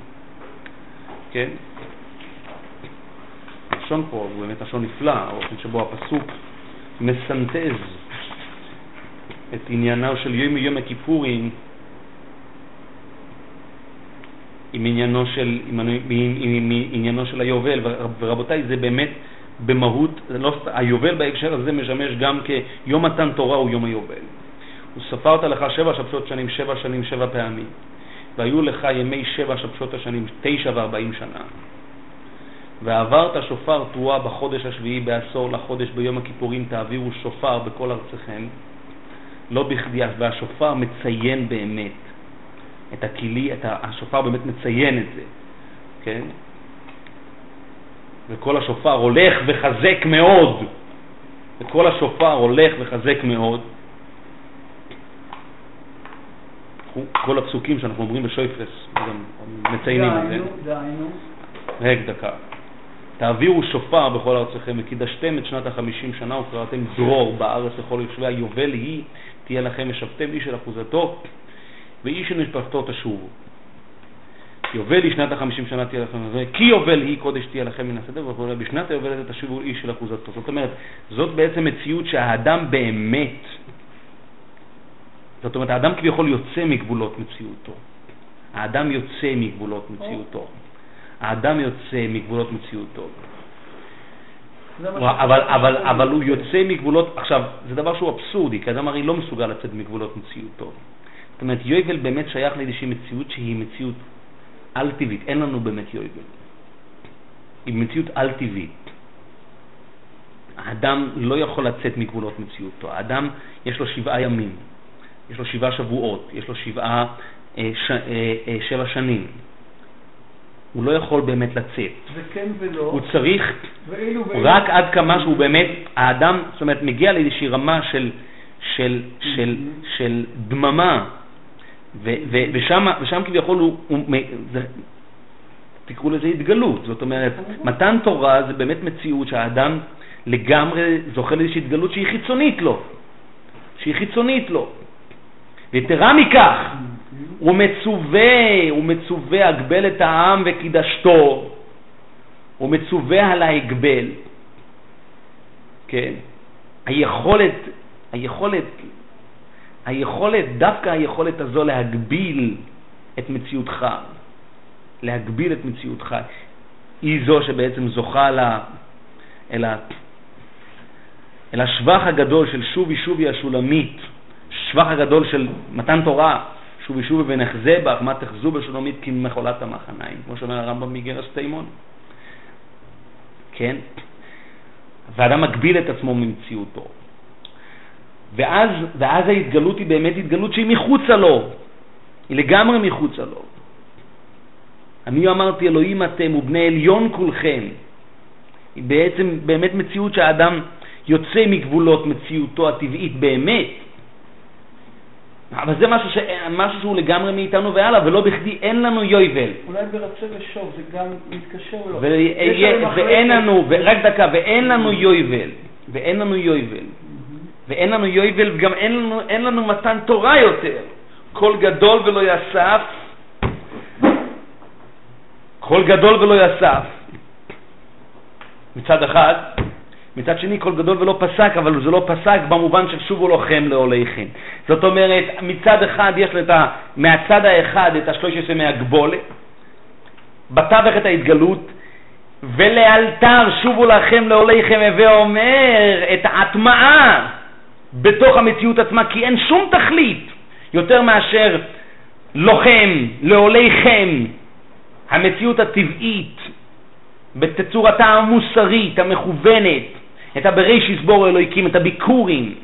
כן? הלשון פה הוא באמת לשון נפלא, האופן שבו הפסוק מסנטז את עניינו של יום יום הכיפורים עם עניינו של, עם, עם, עם, עם עניינו של היובל, ורבותיי, זה באמת במהות, לא, היובל בהקשר הזה משמש גם כיום מתן תורה הוא יום היובל. הוא ספרת לך שבע שבשות שנים, שבע שנים, שבע פעמים, והיו לך ימי שבע שבשות השנים, תשע וארבעים שנה. ועברת שופר תרועה בחודש השביעי בעשור לחודש ביום הכיפורים תעבירו שופר בכל ארציכם. לא בכדי, והשופר מציין באמת את הכלי, את השופר באמת מציין את זה, כן? וכל השופר הולך וחזק מאוד, וכל השופר הולך וחזק מאוד. כל הפסוקים שאנחנו אומרים בשויפרס, גם מציינים את זה. דהיינו. רגע, דקה. תעבירו שופר בכל ארציכם, וקידשתם את שנת החמישים שנה וקראתם דרור בארץ לכל יושבי היובל היא, תהיה לכם ושבתם איש אל אחוזתו, ואיש אל משפחתו תשובו. יובל היא שנת החמישים שנה תהיה לכם, כי יובל היא קודש תהיה לכם מן השדה, וכו', בשנת היובל הזה תשובו איש אל אחוזתו. זאת אומרת, זאת בעצם מציאות שהאדם באמת, זאת אומרת, האדם כביכול יוצא מגבולות מציאותו. האדם יוצא מגבולות מציאותו. האדם יוצא מגבולות מציאותו. אבל, אבל, אבל הוא יוצא מגבולות, עכשיו, זה דבר שהוא אבסורדי, כי האדם הרי לא מסוגל לצאת מגבולות מציאותו. זאת אומרת, יובל באמת שייך לאיזושהי מציאות שהיא מציאות על-טבעית, אין לנו באמת יובל. היא מציאות על-טבעית. האדם לא יכול לצאת מגבולות מציאותו. האדם, יש לו שבעה ימים, יש לו שבעה שבועות, יש לו שבעה, אה, ש, אה, אה, שבע שנים. הוא לא יכול באמת לצאת. וכן ולא. הוא צריך ואילו ואילו. רק עד כמה שהוא באמת, האדם, זאת אומרת, מגיע לאיזושהי רמה של, של, של, של דממה, ושם, כביכול הוא, הוא זה, תקראו לזה התגלות, זאת אומרת, מתן תורה זה באמת מציאות שהאדם לגמרי זוכה לאיזושהי התגלות שהיא חיצונית לו, שהיא חיצונית לו. ויתרה מכך, הוא מצווה, הוא מצווה הגבל את העם וקידשתו, הוא מצווה על ההגבל, כן? היכולת, היכולת, היכולת, דווקא היכולת הזו להגביל את מציאותך, להגביל את מציאותך, היא זו שבעצם זוכה לה, אל, ה, אל השבח הגדול של שובי שובי השולמית, שבח הגדול של מתן תורה, שובי שובי ונחזה בך, מה תחזו בשלומית כמחולת המחניים, כמו שאומר הרמב"ם מגרס תימון. כן? ואדם מגביל את עצמו ממציאותו. ואז, ואז ההתגלות היא באמת התגלות שהיא מחוצה לו, היא לגמרי מחוצה לו. אני אמרתי אלוהים אתם ובני עליון כולכם. היא בעצם באמת מציאות שהאדם יוצא מגבולות מציאותו הטבעית באמת, אבל זה משהו, ש... משהו שהוא לגמרי מאיתנו והלאה, ולא בכדי אין לנו יויבל. אולי ברצה ושוב, זה גם מתקשר לו. ו... ואין לנו, ו... רק דקה, ואין לנו יויבל, ואין לנו יויבל, ואין לנו יויבל, וגם אין לנו, אין לנו מתן תורה יותר. קול גדול ולא יסף, קול גדול ולא יסף. מצד אחד, מצד שני קול גדול ולא פסק, אבל זה לא פסק במובן של שובו לכם לאוהליכם. זאת אומרת, מצד אחד יש ה... מהצד האחד את השלושת ימי הגבלה, בתווך את ההתגלות, ולאלתר שובו לכם לעוליכם, הווה אומר את ההטמעה בתוך המציאות עצמה, כי אין שום תכלית יותר מאשר לוחם לעוליכם, המציאות הטבעית, בתצורתה המוסרית, המכוונת, את הבריש יסבור אלוהיקים, את הביקורים.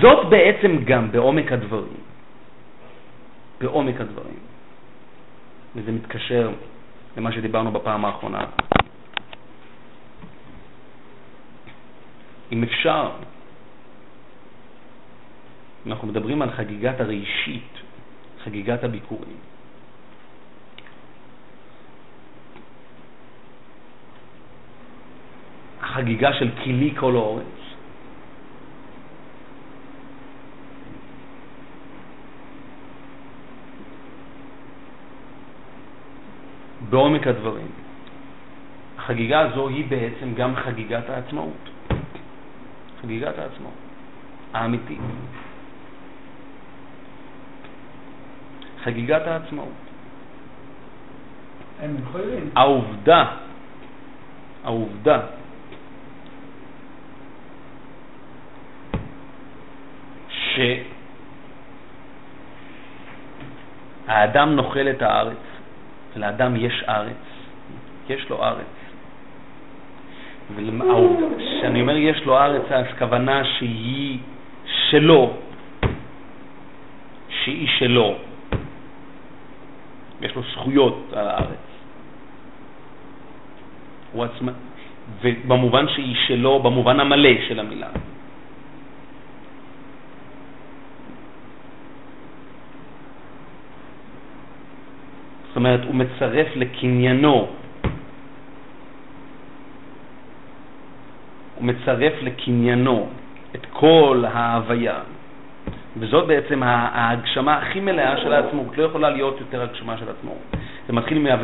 זאת בעצם גם בעומק הדברים. בעומק הדברים. וזה מתקשר למה שדיברנו בפעם האחרונה, אם אפשר, אנחנו מדברים על חגיגת הראשית, חגיגת הביקורים. החגיגה של כלי כל האורץ. בעומק הדברים. החגיגה הזו היא בעצם גם חגיגת העצמאות. חגיגת העצמאות, האמיתית. חגיגת העצמאות. הם. העובדה, העובדה שהאדם נוכל את הארץ, ולאדם יש ארץ, יש לו ארץ. כשאני אומר יש לו ארץ, אז כוונה שהיא שלו, שהיא שלו. יש לו זכויות על הארץ. הוא עצמא, ובמובן שהיא שלו, במובן המלא של המילה. זאת אומרת, הוא מצרף לקניינו, מצרף לקניינו את כל ההוויה. וזאת בעצם ההגשמה הכי מלאה של העצמאות, לא יכולה להיות יותר הגשמה של עצמאות. זה מתחיל מה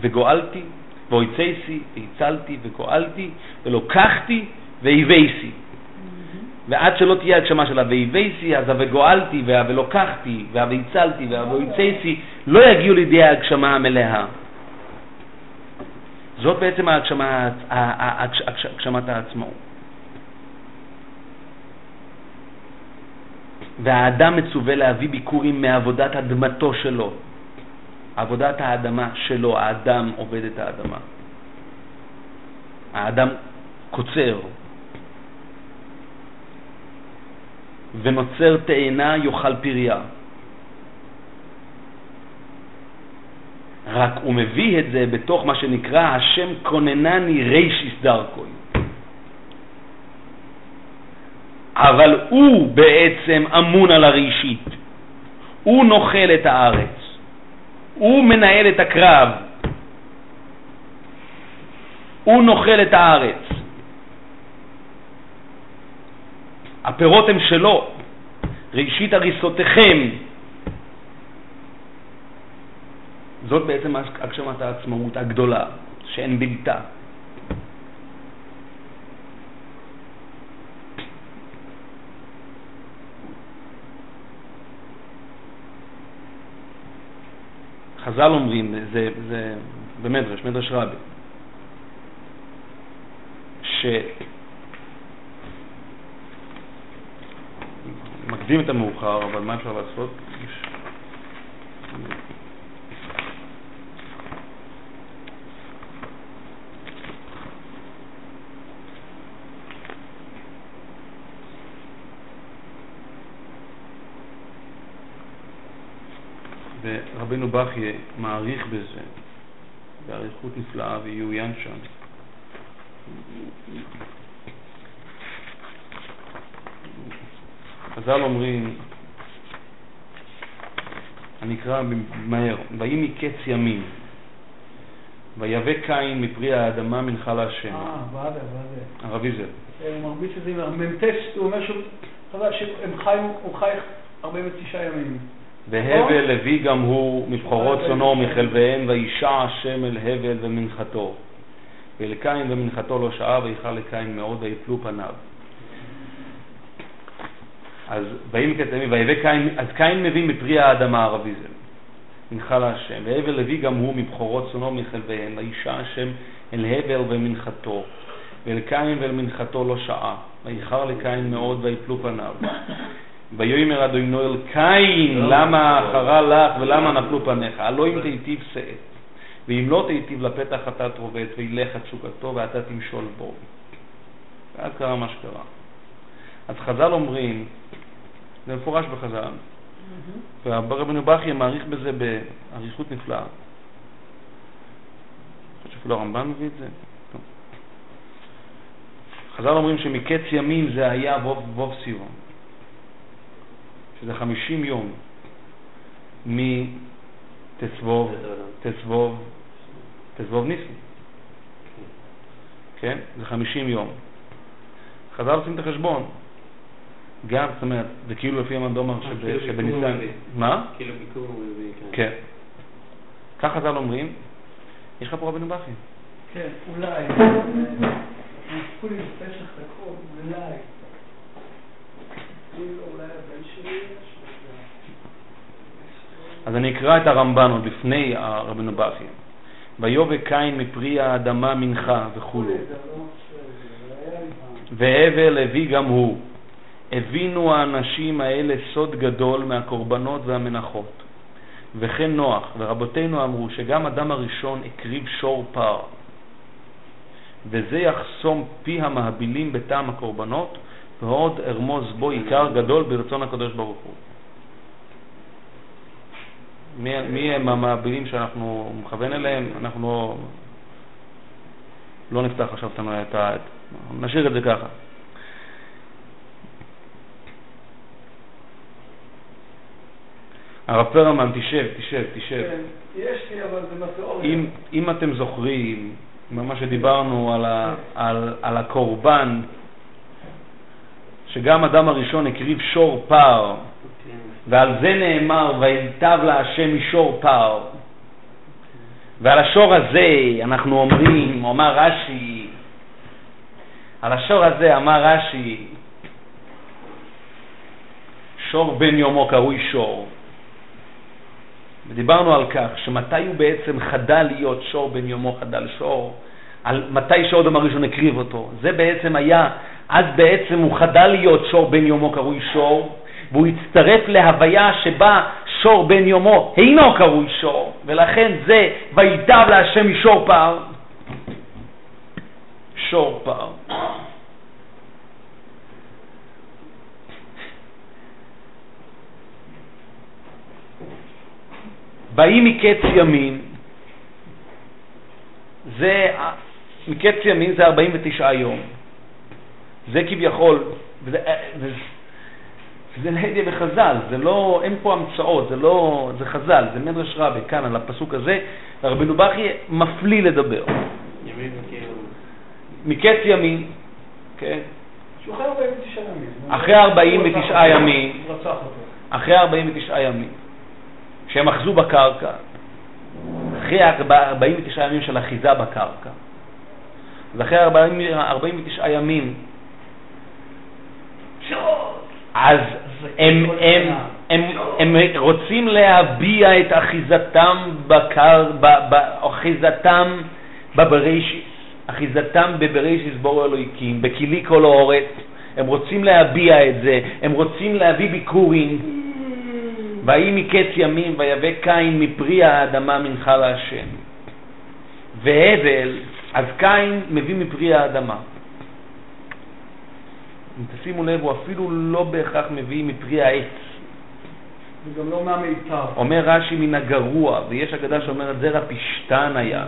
וגואלתי, והויצייסי, והצלתי וגואלתי, ולוקחתי והבייסי. ועד שלא תהיה הגשמה של הוויבייסי, אז הווגואלתי והוולוקחתי והוויצלתי והוויצייסי לא יגיעו לידי ההגשמה המלאה. זאת בעצם ההגשמה, הגשמת העצמאות. והאדם מצווה להביא ביקורים מעבודת אדמתו שלו. עבודת האדמה שלו, האדם עובד את האדמה. האדם קוצר, ונוצר תאנה יאכל פריה. רק הוא מביא את זה בתוך מה שנקרא השם כוננני רישיס דרכוי. אבל הוא בעצם אמון על הראשית. הוא נוכל את הארץ. הוא מנהל את הקרב. הוא נוכל את הארץ. הפירות הם שלו, ראשית הריסותיכם. זאת בעצם הגשמת העצמאות הגדולה, שאין בלתה. חז"ל אומרים, זה, זה במדרש, מדרש רבי, ש... מקדים את המאוחר, אבל מה אפשר לעשות? ורבנו בכיה מעריך בזה, באריכות נפלאה, ויעוין שם. חז"ל אומרים, אני אקרא מהר, ויהי מקץ ימים, ויבא קין מפרי האדמה מנחה להשם. אה, ועדה, ועדה. הרב איזל. הוא מרביץ את זה, מ"ט, הוא אומר שהם חיו, הוא חי 49 ימים. והבל לוי גם הוא מבחורות צונו מחלביהם, וישע השם אל הבל ומנחתו. ואל קין ומנחתו לא שעה, ויכל לקין מאוד, ויפלו פניו. אז באים כתבים, ויבא קין, אז קין מביא מפרי האדמה ערבי זה, מנחה להשם, והבל הביא גם הוא מבכורות צונו מחלביהן, וישע השם אל הבל ומנחתו, ואל קין ואל מנחתו לא שעה, ואיחר לקין מאוד ויפלו פניו. ויאמר אדוני אל קין, למה חרה לך ולמה נפלו פניך? הלא אם תיטיב שאת, ואם לא תיטיב לפתח אתה תרובץ, וילך את שוקתו ואתה תמשול בו. ואז קרה מה שקרה. אז חז"ל אומרים, זה מפורש בחז"ל. ורבנו בכי מעריך בזה באריכות נפלאה. חושב שאפילו הרמב"ן מביא את זה. חז"ל אומרים שמקץ ימים זה היה ווב, סיבון, שזה חמישים יום מתסבוב, תסבוב, תסבוב ניסי. כן? זה חמישים יום. חז"ל עושים את החשבון. גם, זאת אומרת, זה כאילו לפי המדומר כאילו שבניסן. מה? כאילו ביקור מביא, כן. כך חז"ל אומרים, יש לך פה רבנו בכי. כן, אולי. הפכו לי בפסח את הכל, אולי. אז אני אקרא את הרמב"ן עוד לפני רבנו בכי. ויובא קין מפרי האדמה מנחה פעם. והבל הביא גם הוא. הבינו האנשים האלה סוד גדול מהקורבנות והמנחות. וכן נוח ורבותינו אמרו שגם אדם הראשון הקריב שור פר. וזה יחסום פי המהבילים בטעם הקורבנות, ועוד ארמוז בו עיקר גדול ברצון הקדוש ברוך הוא. מי, מי הם המהבילים שאנחנו מכוון אליהם? אנחנו לא, לא נפתח עכשיו את ה... נשאיר את זה ככה. הרב פרלמן, תשב, תשב, תשב. כן, יש לי, אבל זה בתיאוריה. אם, אם אתם זוכרים, מה שדיברנו על, ה, על, על הקורבן, שגם אדם הראשון הקריב שור פר, ועל זה נאמר, ויטב להשם משור פר. ועל השור הזה אנחנו אומרים, אומר רש"י, על השור הזה אמר רש"י, שור בן יומו קרוי שור. ודיברנו על כך שמתי הוא בעצם חדל להיות שור בן יומו חדל שור, על מתי שאודם הראשון הקריב אותו. זה בעצם היה, אז בעצם הוא חדל להיות שור בן יומו קרוי שור, והוא הצטרף להוויה שבה שור בן יומו אינו קרוי שור, ולכן זה ויטב להשם משור פר. שור פר. באים מקץ ימים, זה, מקץ ימים זה 49 יום. זה כביכול, וזה, וזה, זה נהדיה בחז"ל, זה לא, אין פה המצאות, זה לא, זה חז"ל, זה מדרש רבי כאן על הפסוק הזה, ורבנו בכי מפליא לדבר. מקץ ימים, כן, אחרי 49 ימים. אחרי 49 ימים. הוא רצח אותו. אחרי 49 ימים, שהם אחזו בקרקע, אחרי 49 ימים של אחיזה בקרקע, אז אחרי 40, 49 ימים, אז הם, הם, הם, הם רוצים להביע את אחיזתם בקר, אחיזתם בבראשיס, אחיזתם בבראשיס בור אלוהיקים, בכלי כל האורץ, הם רוצים להביע את זה, הם רוצים להביא ביקורים. ויהי מקץ ימים ויבא קין מפרי האדמה מנחה להשם. והבל, אז קין מביא מפרי האדמה. אם תשימו לב, הוא אפילו לא בהכרח מביא מפרי העץ. וגם לא מהמיתר. אומר רש"י מן הגרוע, ויש אגדה שאומרת זרע פשתן היה.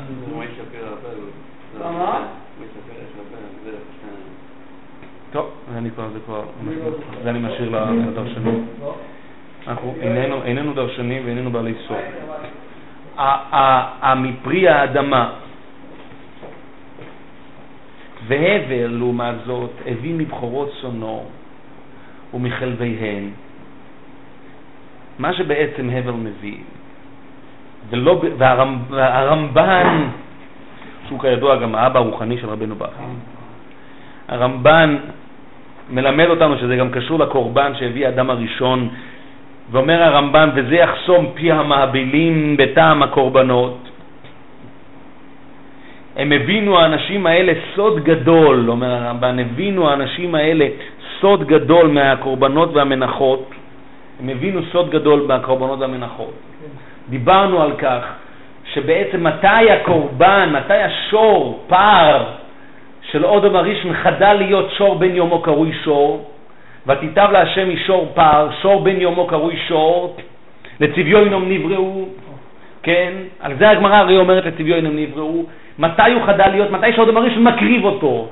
טוב, אני כבר, זה כבר, אני לא. זה אני משאיר לדרשנים. לא. אנחנו איננו, דרשנים ואיננו בעלי סוף. ה- המפרי האדמה והבל, לעומת זאת, הביא מבכורות צונו ומחלביהן. מה שבעצם הבל מביא, ולא, ב- והרמ, והרמב"ן, שהוא כידוע גם האבא הרוחני של רבנו בכר, הרמב"ן מלמד אותנו שזה גם קשור לקורבן שהביא האדם הראשון, ואומר הרמב"ן, וזה יחסום פי המהבלים בטעם הקורבנות. הם הבינו האנשים האלה סוד גדול, אומר הרמב"ן, הבינו האנשים האלה סוד גדול מהקורבנות והמנחות. הם הבינו סוד גדול מהקורבנות והמנחות. דיברנו על כך שבעצם מתי הקורבן, מתי השור, פער של אודם הראשון חדל להיות שור בן יומו קרוי שור, ותיטב להשם משור פר, שור בן יומו קרוי שור, לצביונם נבראו, כן? על זה הגמרא הרי אומרת לצביונם נבראו, מתי הוא חדל להיות, מתי שאודם הראשון מקריב אותו.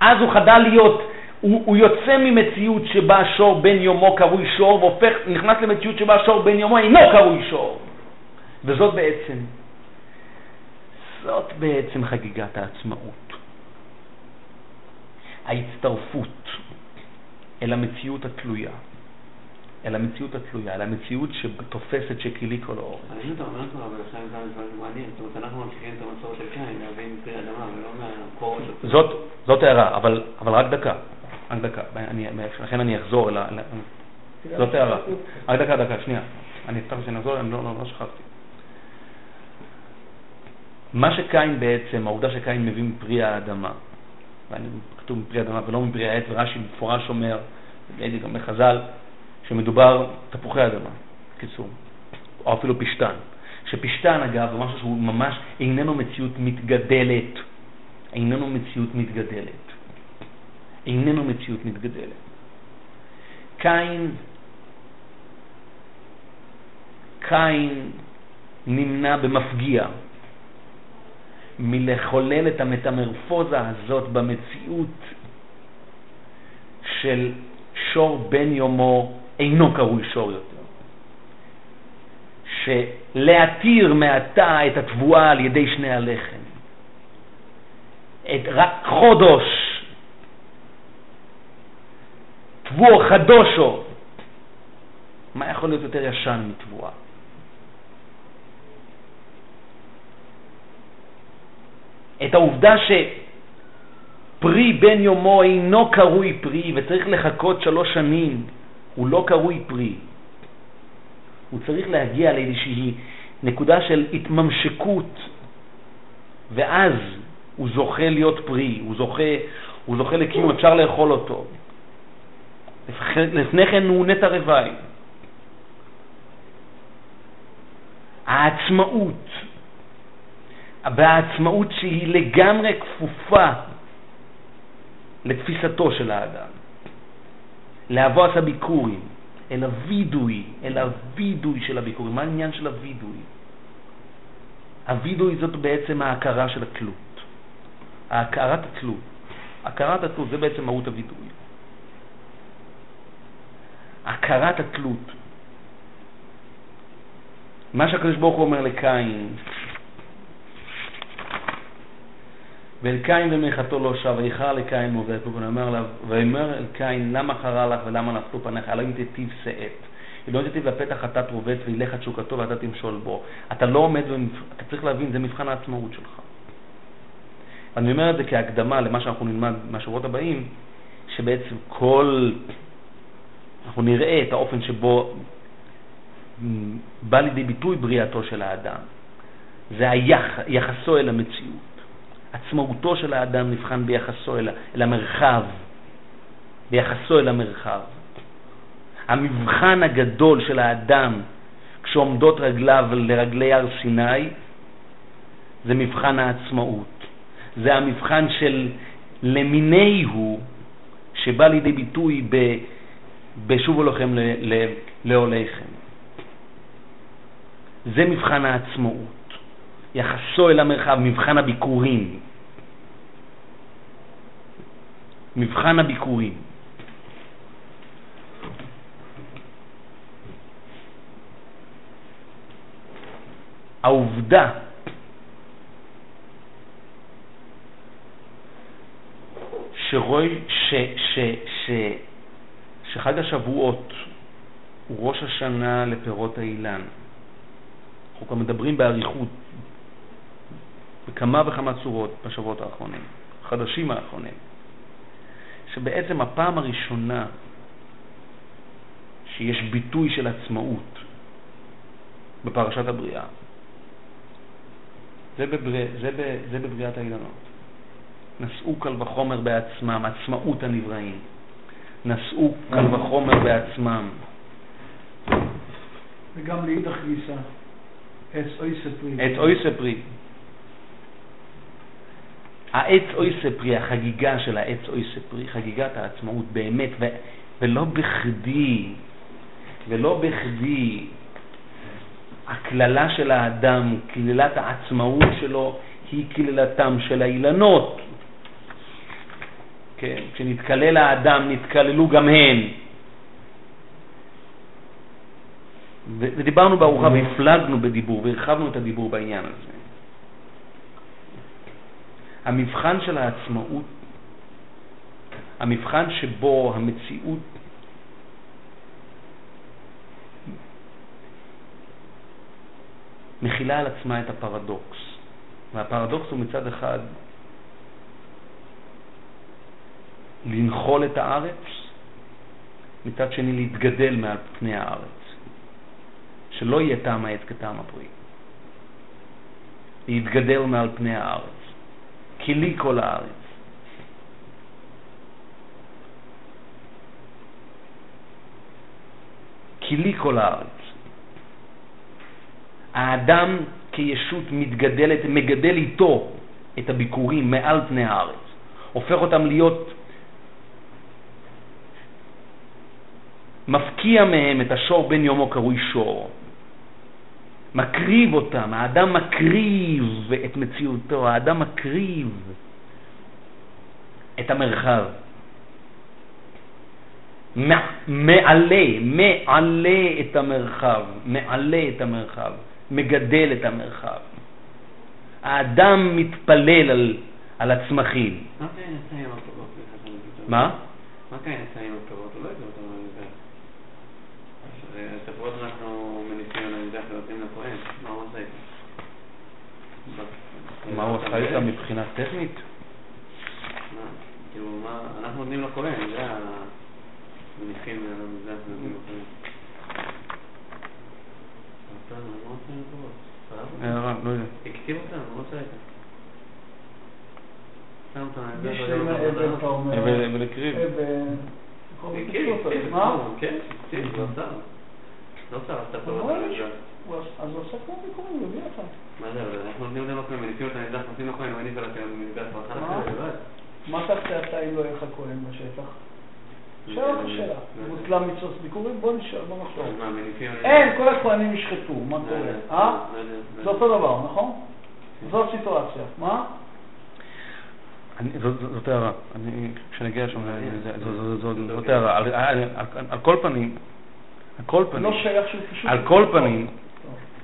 אז הוא חדל להיות, הוא, הוא יוצא ממציאות שבה שור בן יומו קרוי שור, והופך, נכנס למציאות שבה שור בן יומו אינו קרוי שור. וזאת בעצם, זאת בעצם חגיגת העצמאות. ההצטרפות אל המציאות התלויה. אל המציאות התלויה, אל המציאות שתופסת שכלי כל האור. אבל אם אתה אומר כבר, אבל עכשיו כמה דברים מעניינים, זאת אומרת, אנחנו ממשיכים את המסורת של קין, להבין פרי אדמה, ולא מהמקור של... זאת, הערה, אבל, רק דקה, רק דקה, אני, לכן אני אחזור אל ה... זאת הערה. רק דקה, דקה, שנייה. אני אפתח שאני אחזור, אני לא, לא, לא שכחתי. מה שקין בעצם, העובדה שקין מביא מפרי האדמה, כתוב מפרי אדמה ולא מפרי העץ, ורש"י במפורש אומר, גם בחז"ל, שמדובר תפוחי אדמה, בקיצור, או אפילו פשטן. שפשטן, אגב, זה משהו שהוא ממש איננו מציאות מתגדלת. איננו מציאות מתגדלת. איננו מציאות מתגדלת. קין, קין נמנע במפגיע מלחולל את המטמרפוזה הזאת במציאות של שור בן יומו אינו קרוי שור יותר. שלהתיר מעתה את התבואה על ידי שני הלחם, את רק חודש, תבואו חדושו, מה יכול להיות יותר ישן מתבואה? את העובדה שפרי בן יומו אינו קרוי פרי וצריך לחכות שלוש שנים הוא לא קרוי פרי. הוא צריך להגיע לאיזושהי נקודה של התממשקות, ואז הוא זוכה להיות פרי, הוא זוכה, הוא זוכה לקיום, אפשר לאכול אותו. לפני כן הוא נטע רוואי. העצמאות, והעצמאות שהיא לגמרי כפופה לתפיסתו של האדם. לאבוס הביקורים, אל הווידוי, אל הווידוי של הביקורים. מה העניין של הווידוי? הווידוי זאת בעצם ההכרה של התלות. הכרת התלות. הכרת התלות זה בעצם מהות הווידוי. הכרת התלות. מה שהקדוש ברוך הוא אומר לקין, ואל קין ומחתו לא שב, ויחר לקין אומר לה, ויאמר אל קין, למה חרה לך ולמה נפלו פניך, אלא אם תיטיב שאת. אם לא תיטיב לפתח חטאת רובץ וילך את שוקתו ואתה תמשול בו. אתה לא עומד, אתה צריך להבין, זה מבחן העצמאות שלך. אני אומר את זה כהקדמה למה שאנחנו נלמד מהשבועות הבאים, שבעצם כל, אנחנו נראה את האופן שבו בא לידי ביטוי בריאתו של האדם. זה היח, יחסו אל המציאות. עצמאותו של האדם נבחן ביחסו אל, אל המרחב, ביחסו אל המרחב. המבחן הגדול של האדם כשעומדות רגליו לרגלי הר סיני זה מבחן העצמאות. זה המבחן של למיני הוא שבא לידי ביטוי ב, בשובו לכם לעוליכם. זה מבחן העצמאות. יחסו אל המרחב, מבחן הביקורים. מבחן הביקורים. העובדה שרוי, ש, ש, ש, שחג השבועות הוא ראש השנה לפירות האילן. אנחנו גם מדברים באריכות בכמה וכמה צורות בשבועות האחרונים, חדשים האחרונים, שבעצם הפעם הראשונה שיש ביטוי של עצמאות בפרשת הבריאה, זה, בבר... זה, ב... זה בבריאת האילנות. נשאו קל וחומר בעצמם, עצמאות הנבראים. נשאו קל וחומר בעצמם. וגם לאידך גיסא, עץ אוי ספרי. עץ אוי ספרי. העץ אוי ספרי, החגיגה של העץ אוי ספרי, חגיגת העצמאות באמת, ו, ולא בכדי, ולא בכדי, הקללה של האדם, קללת העצמאות שלו, היא קללתם של האילנות. כן? כשנתקלל האדם, נתקללו גם. ו- ודיברנו בארוחה והפלגנו בדיבור והרחבנו את הדיבור בעניין הזה. המבחן של העצמאות, המבחן שבו המציאות מכילה על עצמה את הפרדוקס. והפרדוקס הוא מצד אחד לנחול את הארץ, מצד שני להתגדל מעל פני הארץ. שלא יהיה טעם העץ כטעם הפרי. להתגדל מעל פני הארץ. כי לי כל הארץ. כי לי כל הארץ. האדם כישות מתגדלת, מגדל איתו את הביקורים מעל פני הארץ, הופך אותם להיות, מפקיע מהם את השור בן יומו קרוי שור, מקריב אותם, האדם מקריב את מציאותו, האדם מקריב את המרחב. מעלה, מעלה את המרחב, מעלה את המרחב. מגדל את המרחב. האדם מתפלל על, על הצמחים. מה? מה? כן יצא עם מה הוא עשה איתם מבחינה טכנית? כאילו, מה, אנחנו נותנים לכהן, זה ה... מניחים על המזבח ונותנים לכהן. הערה, לא יודע. מה עושה איתם? שם אומר. אבן הקריב. כן? כן, כן, לא. לא אז הוא עושה כמו ביקורים, הוא הביא אותם. מה זה, אבל אנחנו נותנים להם לכהן, מניפים אותם מזבח, נותנים לכהן, הוא מניף על הכהן במזבח, ואכל מה? מה תעשה אתה אם לא יהיה לך כהן בשטח? שאלה אותך שאלה. מוסלם מצוות ביקורים? בוא נשאל, בוא נחשוב. אין, כל הכהנים ישחטו, מה לא קורה? אה? לא לא זה. אותו דבר, נכון? זו הסיטואציה. מה? זאת- הערה. אני- כשנגיע שם, זה- זה- זה- זה- זה- זאת הערה. על- על- על- על כל פנים, על כל פנים, לא שייך שהוא פשוט... על כל פנים.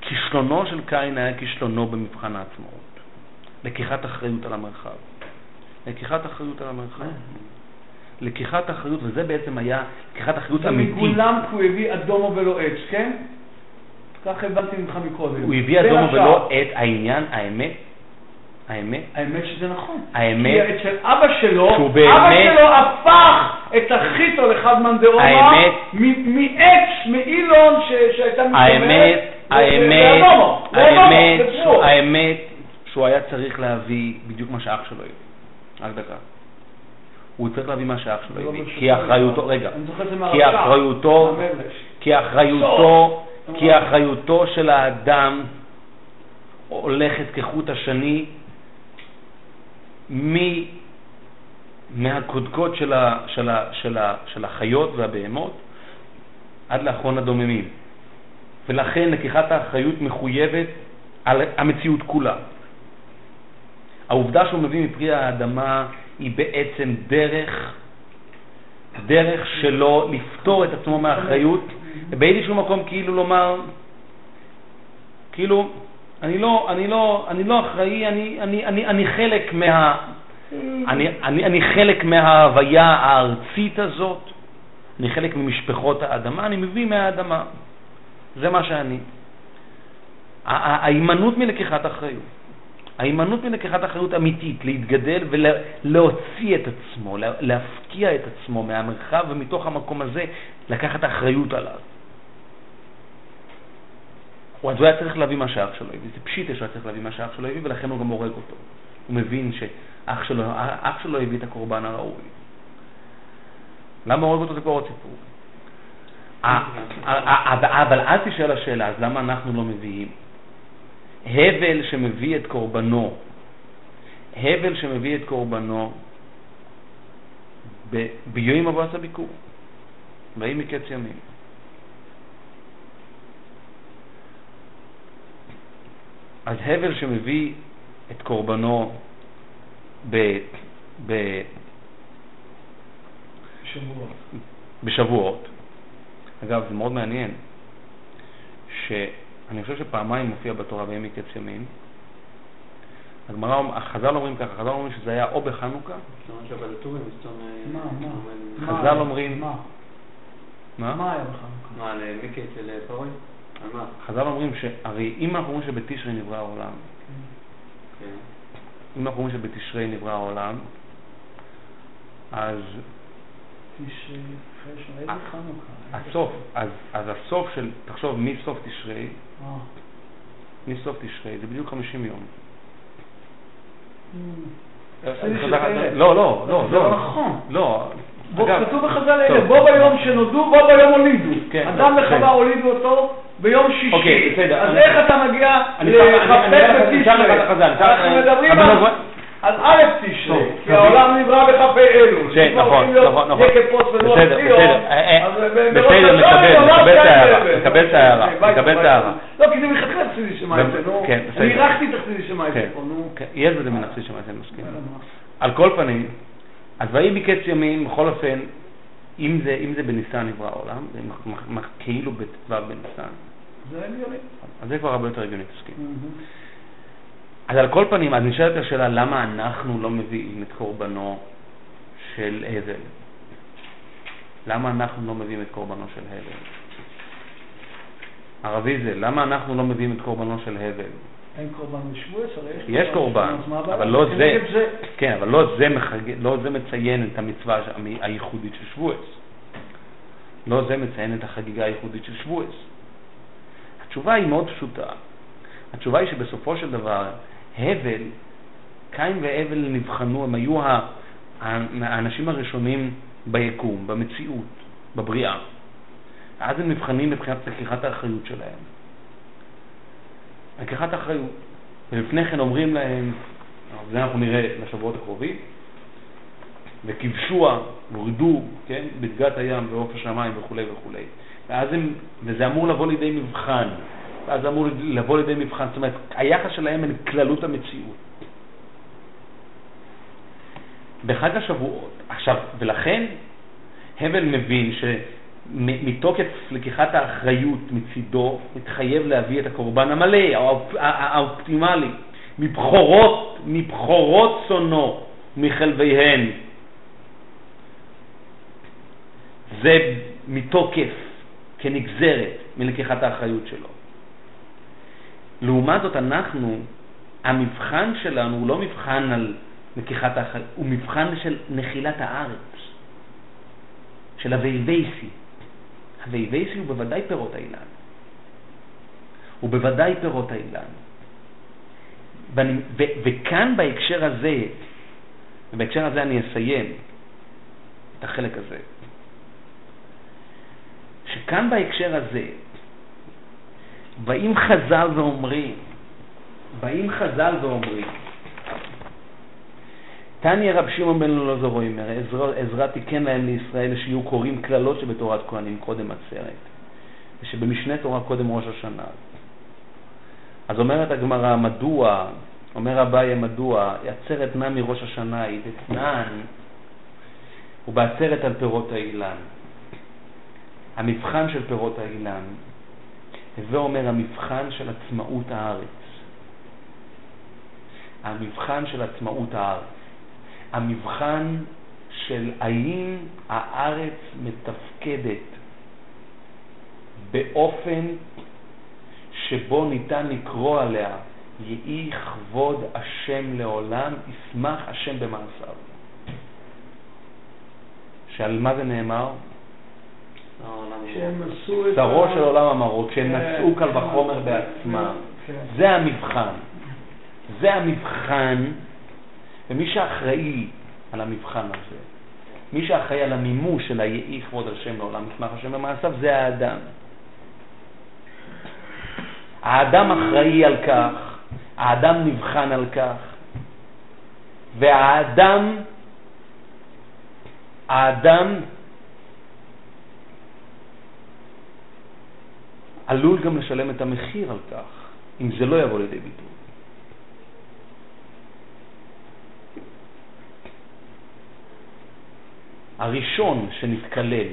כישלונו של קין היה כישלונו במבחן העצמאות. לקיחת אחריות על המרחב. לקיחת אחריות על המרחב. לקיחת אחריות, וזה בעצם היה לקיחת אחריות אמיתית. כי הוא הביא אדומו ולא עץ, כן? כך הבנתי ממך מקודם. הוא הביא אדומו ולא את העניין, האמת, האמת, האמת שזה נכון. האמת, כי אצל אבא שלו, שהוא אבא באמת- שלו הפך את החיתו לחדמן דאורמה האמת- מ- מעץ, מאילון שהייתה מתקבלת. האמת, האמת, האמת, האמת שהוא היה צריך להביא בדיוק מה שאח שלו הביא. רק דקה. הוא צריך להביא מה שאח שלו לא הביא. ברשותך, כי אחריותו, רגע, זה כי מהרש"ר, אחריותו. כי אחריותו, כי אחריותו של האדם הולכת כחוט השני מ... מהקודקוד של, ה, של, ה, של, ה, של החיות והבהמות עד לאחרון הדוממים. ולכן לקיחת האחריות מחויבת על המציאות כולה. העובדה שהוא מביא מפרי האדמה היא בעצם דרך, דרך שלו לפטור את עצמו מהאחריות, ובאיזשהו מקום כאילו לומר, כאילו, אני לא, אני לא, אני לא אחראי, אני, אני, אני, אני חלק מה... אני, אני, אני חלק מההוויה הארצית הזאת, אני חלק ממשפחות האדמה, אני מביא מהאדמה. זה מה שאני. ההימנעות מלקיחת אחריות. ההימנעות מלקיחת אחריות אמיתית, להתגדל ולהוציא את עצמו, לה- להפקיע את עצמו מהמרחב, ומתוך המקום הזה לקחת אחריות עליו. אז הוא היה צריך להביא מה שאח שלו הביא, זה פשיטה שהוא היה צריך להביא מה שאח שלו הביא, ולכן הוא גם הורג אותו. הוא מבין שאח שלו, שלו הביא את הקורבן הראוי. למה הוא הורג אותו זה כבר עוד סיפור. ה- ה- ה- אבל אז תשאל השאלה, אז למה אנחנו לא מביאים? הבל שמביא את קורבנו, הבל שמביא את קורבנו ביום הבא עשה ביקור, ויהי מקץ ימים. אז הבל שמביא את קורבנו ב, ב, שבועות. בשבועות. אגב, זה מאוד מעניין, שאני חושב שפעמיים מופיע בתורה ויהיה מקץ ימים. הגמרא, החז"ל אומרים ככה, חז"ל אומרים שזה היה או בחנוכה, מה? חז"ל אומרים- מה? מה? מה היה בחנוכה? מה, על מיקי אצל פרוי? על מה? חז"ל אומרים שהרי אם אנחנו אומרים שבתשרי נברא העולם, כן. אם אנחנו אומרים שבתשרי נברא העולם, אז תשרי, איזה אה, חנוכה? הסוף, אז, אז הסוף של, תחשוב, מסוף תשרי, אה. מסוף תשרי, זה בדיוק 50 יום. תפסידי של חז"ל- פרק. לא, לא, לא, זה לא לא. נכון. לא. כתוב בחז"ל האלה. בו ביום שנולדו, בו ביום הולידו. כן, אדם כן. וחווה הולידו אותו ביום שישי. אוקיי. אז איך אתה מגיע לך את בתשרי? החז"ל, אני אקרא לך- אנחנו מדברים על- על א' תשרי, כי. העולם נברא בכ"ה אלול. כן, נכון, נכון, נכון. ולוח בסדר, בסדר, אה, אה, אז ב- בסדר, מקבל, את ההערה. מקבל את ההערה, ביי, מקבל את. ההערה. לא, כי זה מלכתחילה חסידי שמעתי, נו. כן, בסדר. אני אירחתי את החסידי שמעתי כן, פה, נו. כן, יש בזה מן החסיד שמעתי, אני מסכים. על כל פנים, אז ויהי מקץ ימים, בכל אופן, אם זה, אם זה בניסן נברא העולם, זה כאילו בט"ו בניסן, זה הגיוני. אז זה כבר הרבה יותר הגיוני, תסכים. אז על כל פנים, אז נשאלת השאלה, למה אנחנו לא מביאים את קורבנו של הבל? למה אנחנו לא מביאים את קורבנו של הבל? הרב ויזל, למה אנחנו לא מביאים את קורבנו של הבל? אין קורבן בשבועס, הרי יש יש קורבן, מה הבעיה? אבל לא זה. כן, אבל לא זה, מחג... לא זה מציין את המצווה המ- הייחודית של שבועס. לא זה מציין את החגיגה הייחודית של שבועס. התשובה היא מאוד פשוטה. התשובה היא שבסופו של דבר, הבל, קין והבל נבחנו, הם היו האנשים הראשונים ביקום, במציאות, בבריאה. אז הם נבחנים מבחינת לקיחת האחריות שלהם. לקיחת האחריות. ולפני כן אומרים להם, זה אנחנו נראה בשבועות הקרובים, וכבשוה, הורדו, כן, בדגת הים ועוף השמיים וכולי וכולי. ואז הם, וזה אמור לבוא לידי מבחן. זה אמור לבוא לידי מבחן. זאת אומרת, היחס שלהם אל כללות המציאות. בחג השבועות, עכשיו, ולכן הבל מבין שמתוקף לקיחת האחריות מצידו, מתחייב להביא את הקורבן המלא, האופ- האופטימלי, מבכורות, מבכורות צונו, מחלביהן. זה מתוקף, כנגזרת מלקיחת האחריות שלו. לעומת זאת, אנחנו, המבחן שלנו הוא לא מבחן על לקיחת האחריות, הוא מבחן של נחילת הארץ, של הוויבייסי. הוויבייסי הוא בוודאי פירות האילן. הוא בוודאי פירות האילן. וכאן בהקשר הזה, ובהקשר הזה אני אסיים את החלק הזה, שכאן בהקשר הזה, באים חז"ל ואומרים, באים חז"ל ואומרים, תניא רב שמעון בן אלעזר אומר, עזרא- עזרא תיקן להם לישראל שיהיו קוראים קללות שבתורת כהנים קודם עצרת, ושבמשנה תורה קודם ראש השנה. אז אומרת הגמרא, מדוע, אומר אביי, מדוע, עצרת נע מראש השנה היא דתנן, ובעצרת על פירות האילן. המבחן של פירות האילן, הווה אומר המבחן של עצמאות הארץ. המבחן של עצמאות הארץ. המבחן של האם הארץ מתפקדת באופן שבו ניתן לקרוא עליה יהי כבוד השם לעולם, ישמח השם במעשיו. שעל מה זה נאמר? שהם עשו את שרו ה- של עולם המראות, שהם כן, נשאו קל כן, וחומר בעצמם. כן. זה המבחן. זה המבחן, ומי שאחראי על המבחן הזה, מי שאחראי על המימוש של היהי כבוד השם לעולם, ישמח השם במעשיו, זה האדם. האדם אחראי על כך, האדם נבחן על כך, והאדם, האדם עלול גם לשלם את המחיר על כך, אם זה לא יבוא לידי ביטוי. הראשון שנתקלל,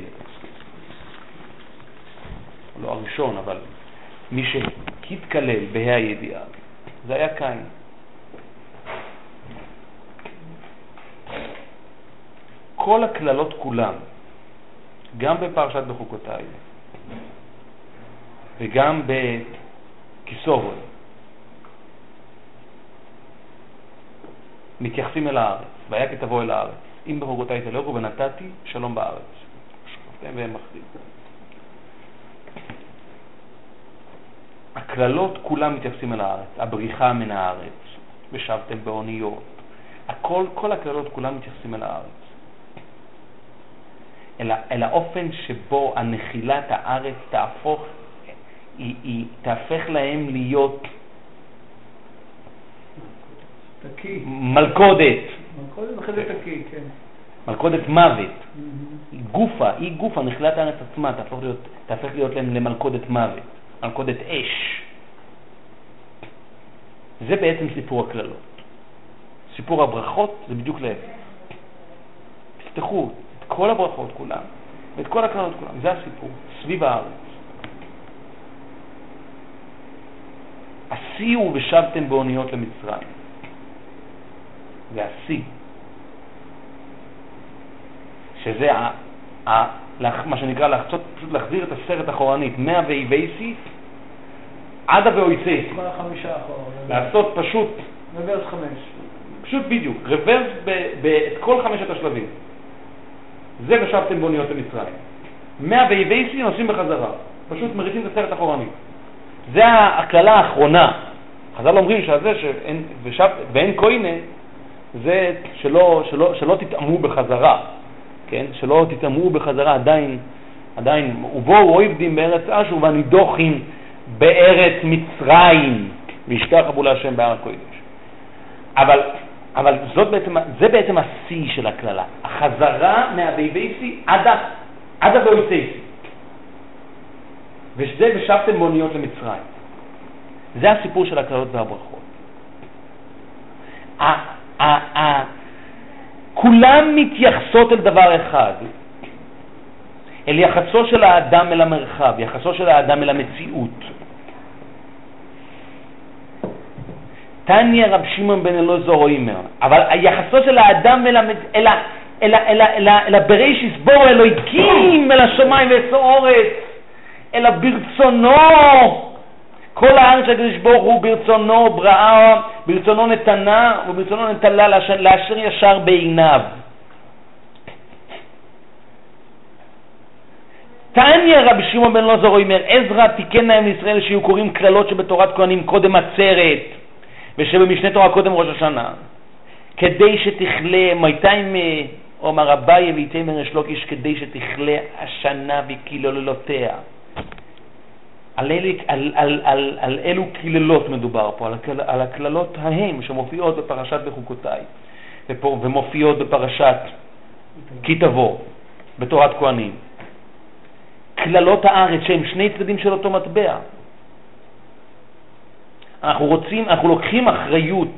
לא הראשון, אבל מי שהתקלל בה"א הידיעה, זה היה קין. כל הקללות כולם, גם בפרשת בחוקותיי וגם בכיסורון, מתייחסים אל הארץ, והיה כי תבוא אל הארץ. אם בחוקותיי תלכו ונתתי שלום בארץ. שכבתם והם מחריב. הקללות כולם מתייחסים אל הארץ, הבריחה מן הארץ, ושבתם באוניות, הכל, כל הקללות כולם מתייחסים אל הארץ. אל, אל האופן שבו הנחילת הארץ תהפוך, היא, היא תהפך להם להיות תקי. מלכודת, מלכודת אחרי זה תקי, כן. מלכודת מוות. גופה, היא גופה, נחילת הארץ עצמה תהפוך להיות, תהפך להיות להם למלכודת מוות, מלכודת אש. זה בעצם סיפור הקללות. סיפור הברכות זה בדיוק להפך. תפתחו את כל הברכות כולם ואת כל הקללות כולם, זה הסיפור, סביב הארץ. הוא ושבתם באוניות למצרים. זה השיא. שזה ה, ה, מה שנקרא לחצות, פשוט להחזיר את הסרט אחורנית, מהוויבייסי עד הוויצייסי. כל החמישה אחורה. לעשות פשוט, רוורס חמש. פשוט בדיוק, רוורס את כל חמשת השלבים. זה ושבתם באוניות למצרים. מהוויבייסי נוסעים בחזרה. פשוט מריצים את הסרט אחורנית. זה הקללה האחרונה. חז"ל אומרים שזה שאין, ושב, ואין קוינה, זה שלא, שלא, שלא תטעמו בחזרה, כן? שלא תטעמו בחזרה עדיין, עדיין, ובואו אויבדים בארץ אשו והנידוחים בארץ מצרים, וישכח אבו להשם בהר הקודש. אבל, אבל זאת בעצם, זה בעצם השיא של הקללה, החזרה מהבייבייסי עד, ה- עד הבויסייסי. וזה ושבתם באוניות למצרים. זה הסיפור של הקללות והברכות. כולם מתייחסות אל דבר אחד, אל יחסו של האדם אל המרחב, יחסו של האדם אל המציאות. תניא רב שמעון בן אלעזר אומר, אבל יחסו של האדם אל, המצ... אל, ה... אל, ה... אל, ה... אל, ה... אל הברישיס בור אלוהיקים, אל השמיים ואל האורץ, אלא ברצונו. כל הארץ שהקדוש ברוך הוא ברצונו בראה, ברצונו נתנה וברצונו נטלה לאשר, ישר בעיניו. תניא רבי שמעון בן אלעזר אומר, עזרא תיקן להם לישראל שיהיו קוראים קללות שבתורת כהנים קודם עצרת ושבמשנה תורה קודם ראש השנה, כדי שתכלה, מייתיים אומר אביי ויתימר ריש לוקיש, כדי שתכלה השנה וקללותיה. על, על, על, על, על אילו קללות מדובר פה, על, על הקללות ההם שמופיעות בפרשת בחוקותיי ומופיעות בפרשת כי תבוא, בתורת כהנים. קללות הארץ שהם שני צדדים של אותו מטבע. אנחנו רוצים, אנחנו לוקחים אחריות,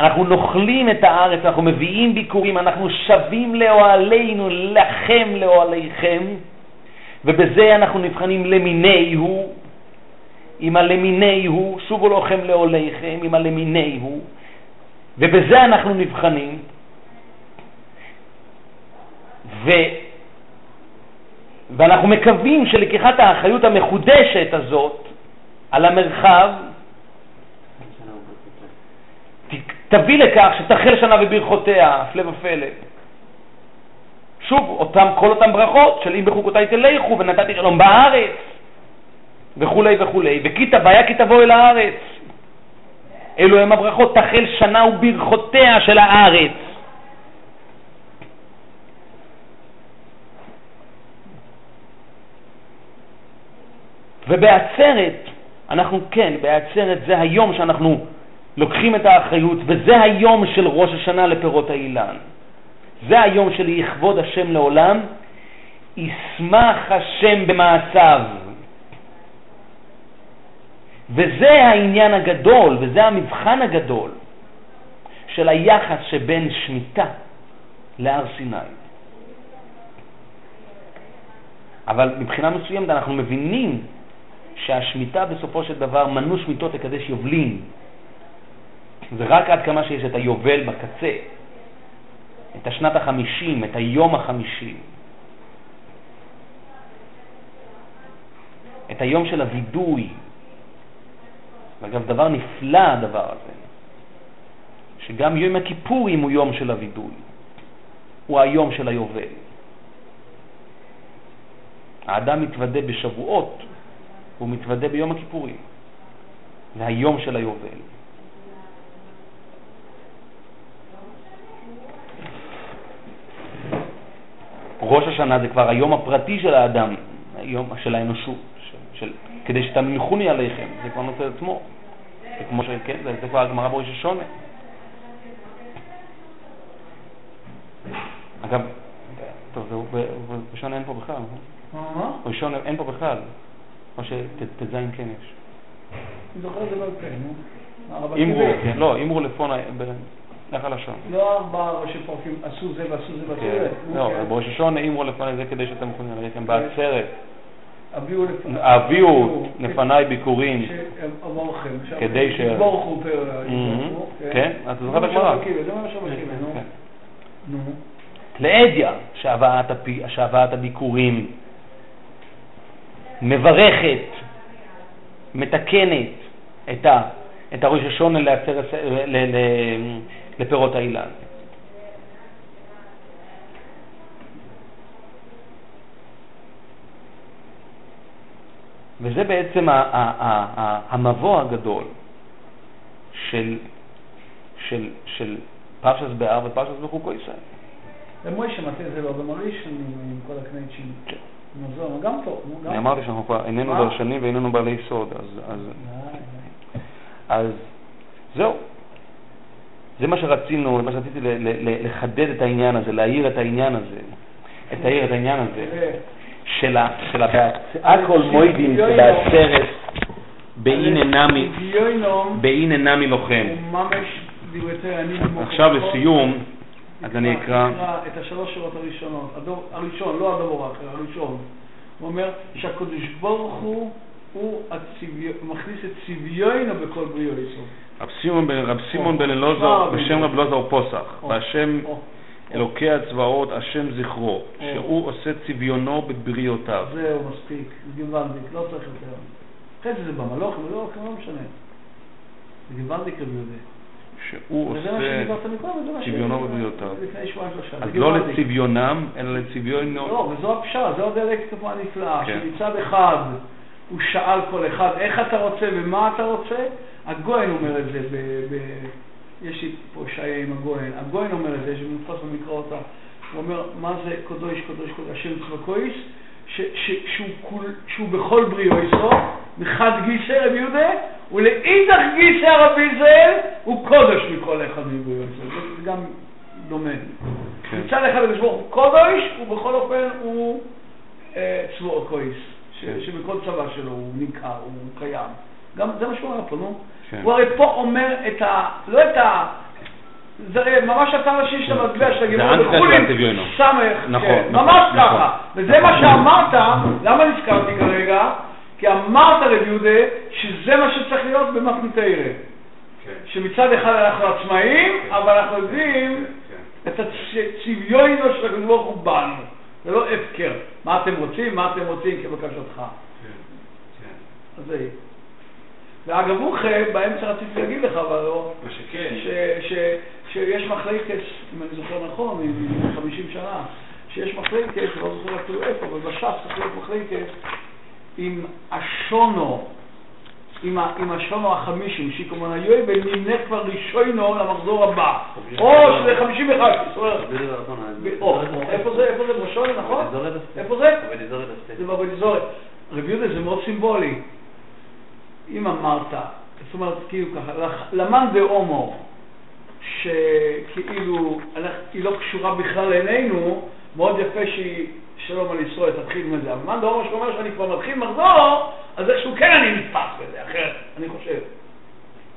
אנחנו נוכלים את הארץ, אנחנו מביאים ביקורים, אנחנו שבים לאוהלינו, לכם לאוהליכם, ובזה אנחנו נבחנים למיני הוא, עם הלמיני הוא, שובו לכם לאוהליכם, עם הלמיני הוא, ובזה אנחנו נבחנים, ו... ואנחנו מקווים שלקיחת האחריות המחודשת הזאת על המרחב תביא לכך שתחל שנה וברכותיה, הפלא ופלא. שוב, אותם, כל אותם ברכות של אם בחוקותיי תלכו ונתתי שלום בארץ וכולי וכולי, וכי תביה כי תבוא אל הארץ. אלו הם הברכות, תחל שנה וברכותיה של הארץ. ובעצרת, אנחנו כן, בעצרת זה היום שאנחנו לוקחים את האחריות, וזה היום של ראש השנה לפירות האילן. זה היום של יכבוד השם לעולם, ישמח השם במעשיו. וזה העניין הגדול, וזה המבחן הגדול של היחס שבין שמיטה להר סיני. אבל מבחינה מסוימת אנחנו מבינים שהשמיטה בסופו של דבר מנו שמיטות לקדש יובלים. זה רק עד כמה שיש את היובל בקצה, את השנת החמישים, את היום החמישים. את היום של הווידוי. אגב, דבר נפלא הדבר הזה, שגם יום הכיפורים הוא יום של הווידוי, הוא היום של היובל. האדם מתוודה בשבועות, והוא מתוודה ביום הכיפורים. זה היום של היובל. ראש השנה זה כבר היום הפרטי של האדם, היום של האנושות, של, של, כדי שתמליכוני עליכם, זה כבר נושא עצמו. זה כמו ש... כן, זה, זה כבר הגמרא בראש השונה. אגב, טוב, זה בשונה אין פה בכלל, נכון? ראשון אין פה בכלל, או שט"ז כן יש. אני זוכר את זה בעל פה, נו. אמרו, כן, לא, אמרו לפון, לך הלשון. לא ארבעה ראשי פרקים עשו זה ועשו זה ועשו כן, זה. לא, כן. בראש השון אמרו לפני זה כדי שאתם יכולים עליכם בעצרת. הביאו לפניי. ביקורים. כדי ש- פר... מהמם. יתברכו, כן, אתה זוכר את הגמרא. לאדיה שהבאת, הביקורים מברכת, מתקנת את, הראש השונה לעצרת, לפירות האילן. וזה בעצם המבוא הגדול של, של, של פרשס באר ופרשס בחוקו ישראל. ומוישה מטה זה לא במריש עם כל הקנייצ'ים. כן. מזון, גם טוב. אני אמרתי שאנחנו כבר איננו מה? דרשנים ואיננו בעלי סוד, אז, אז, די. אז זהו. זה מה שרצינו, מה שרציתי לחדד את העניין הזה, להעיר את העניין הזה, לתאר את העניין הזה, של ה... של הכל מוידין בעצרת באין נמי, באין נמי לוחם. עכשיו לסיום, אז אני אקרא, את השלוש שורות הראשונות, הראשון, לא הדור האחר, הראשון. הוא אומר שהקדוש ברוך הוא, הוא הצביו, מכניס את צביונו בכל בריאו יסוד. רב סימון בן- רב סימון בן או, אלעזר, כבר בשם רב אלעזר פוסח, או, אלוקי הצבאות, השם זכרו, שהוא עושה צביונו בבריאותיו. זהו, מספיק, גוונדיק, לא צריך יותר. אחרי זה זה במלוך, לא, לא משנה. זה גוונדיק רבי יהודה. שהוא עושה צביונו שלושה. אז לא. לצביונם, אלא לצביונו. לא, וזו הפשרה, זו הדירקטיבה הנפלאה, כן. שמצד אחד הוא שאל כל אחד איך אתה רוצה ומה אתה רוצה, הגויין אומר את זה, ב, ב, יש לי פה שיה עם הגויין, הגויין אומר את זה, שמודפס במקראותיו, הוא אומר, מה זה קדוש קדוש קדוש השם צבקויס, שהוא, כול, שהוא בכל בריאו יסוד, מחד גיסא רבי יהודה, ולאידך גיסא רבי זאב, הוא קודש מכל אחד מבריאו יסוד, זה, גם דומה. כן. מצד אחד הקדוש ברוך הוא קודש, ובכל אופן הוא אה, צבוע קויס, ש- כן. שבכל צבא שלו הוא ניכר, הוא קיים. גם זה מה שהוא אומר פה, נו. כן. הוא הרי פה אומר את ה... לא את ה... זה הרי ממש הצד השני של המטבע של זה הגמרא אנטי בחולין. סמך, נכון, כן, נכון, ממש נכון. ככה. וזה מה שאמרת, למה נזכרתי כרגע? כי אמרת רב יהודה שזה מה שצריך להיות במתניתרא. כן. שמצד אחד אנחנו עצמאים, אבל אנחנו יודעים כן. את הצביונו של הקדוש ברוך הוא בנו. זה לא הפקר. מה אתם רוצים? מה אתם רוצים כבקשתך. כן. כן. אז זה יהיה. ואגב, חי, באמצע רציתי להגיד לך, אבל לא, מה שכן. שיש מחלקת, אם אני זוכר נכון, מ- 50 שנה, שיש מחלקת, לא זוכר אפילו איפה, אבל בש"ס צריך להיות מחלקת עם השונו, עם, השונו החמישים, שיקומן היואי, ונמנה כבר ראשונו למחזור הבא. או שזה 51, זאת אומרת, זה דבר אז- ב- או, או, איפה זה, איפה זה, בראשון, נכון? איפה זה? זה בבדיזורת. רבי יהודה זה מאוד סימבולי. אם אמרת, זאת אומרת, כאילו ככה, למאן דהומו, שכאילו אנחנו- היא לא קשורה בכלל אלינו, מאוד יפה שהיא שלום על ישראל, תתחיל מזה. אבל מאן דהומו שאומר שאני כבר מתחיל מחזור, אז איכשהו כן אני נתפס בזה, אחרת, אני חושב.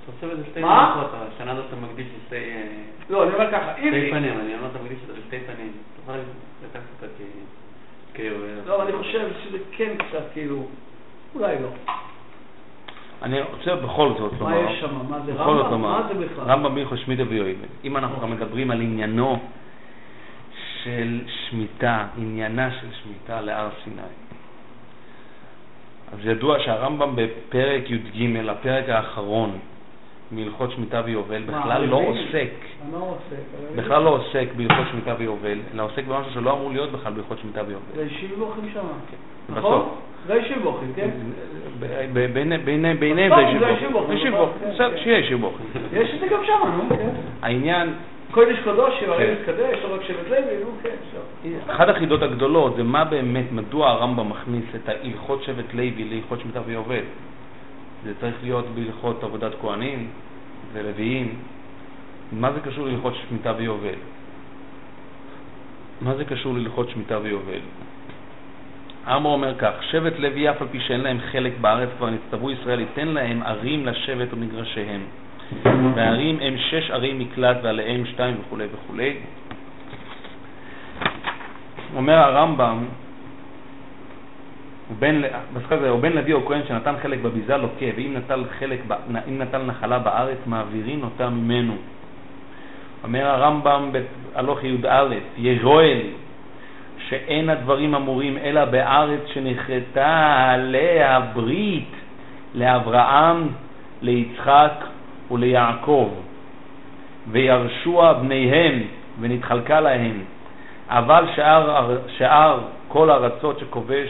אתה עושה בזה שתי מה? השנה הזאת אתה מקדיש לשתי אה, לא, אני אומר ככה, אם... שתי פנים, אני אומר אתה מקדיש לשתי פנים. תוכל לקחת אותה כאילו... לא, אני חושב שזה כן קצת כאילו, אולי לא. אני רוצה בכל זאת מה לומר, יש שם? מה זה רמב"ם? מה זה בכלל? רמב"ם בהלכות שמיטה ויואיל. אם אנחנו מדברים על עניינו של שמיטה, עניינה של שמיטה להר סיני. אז ידוע שהרמב"ם בפרק י"ג, הפרק האחרון מהלכות שמיטה ויובל, בכלל לא? עוסק. בכלל לא עוסק בהלכות שמיטה ויובל, אלא עוסק במשהו שלא אמור להיות בכלל בהלכות שמיטה ויובל. זה שיבוכים שם. בסוף. נכון? זה שיבוכים, כן? ב- ב- ביני- ביני- ביניהם זה. שיבוכים, זה שיבוכים, כן, בסדר, כן. שיהיה שיבוכים. יש את זה גם שם, נו, כן. העניין, קודש שהרי כן. מתקדש, לא רק שבט לוי, נו, כן, עכשיו. אחת החידות הגדולות זה מה באמת, מדוע הרמב"ם מכניס את ההלכות שבט לוי להלכות שמיטה ויובל. זה צריך להיות בהלכות עבודת כהנים ולוויים. מה זה קשור להלכות שמיטה ויובל? מה זה קשור להלכות שמיטה ויובל? עמר אומר כך, שבט לוי אף על פי שאין להם חלק בארץ כבר נצטוו ישראל ייתן להם ערים לשבט ומגרשיהם. והערים הם שש ערי מקלט ועליהם שתיים וכולי וכולי. אומר הרמב"ם, או בן לוי או כהן שנתן חלק בביזה לוקה, ואם נטל, חלק, אם נטל נחלה בארץ, מעבירין אותה ממנו. אומר הרמב"ם בהלוך י"א, ירואל, שאין הדברים אמורים אלא בארץ שנכרתה עליה ברית לאברהם, ליצחק וליעקב, וירשוע בניהם ונתחלקה להם. אבל שאר, שאר כל ארצות שכובש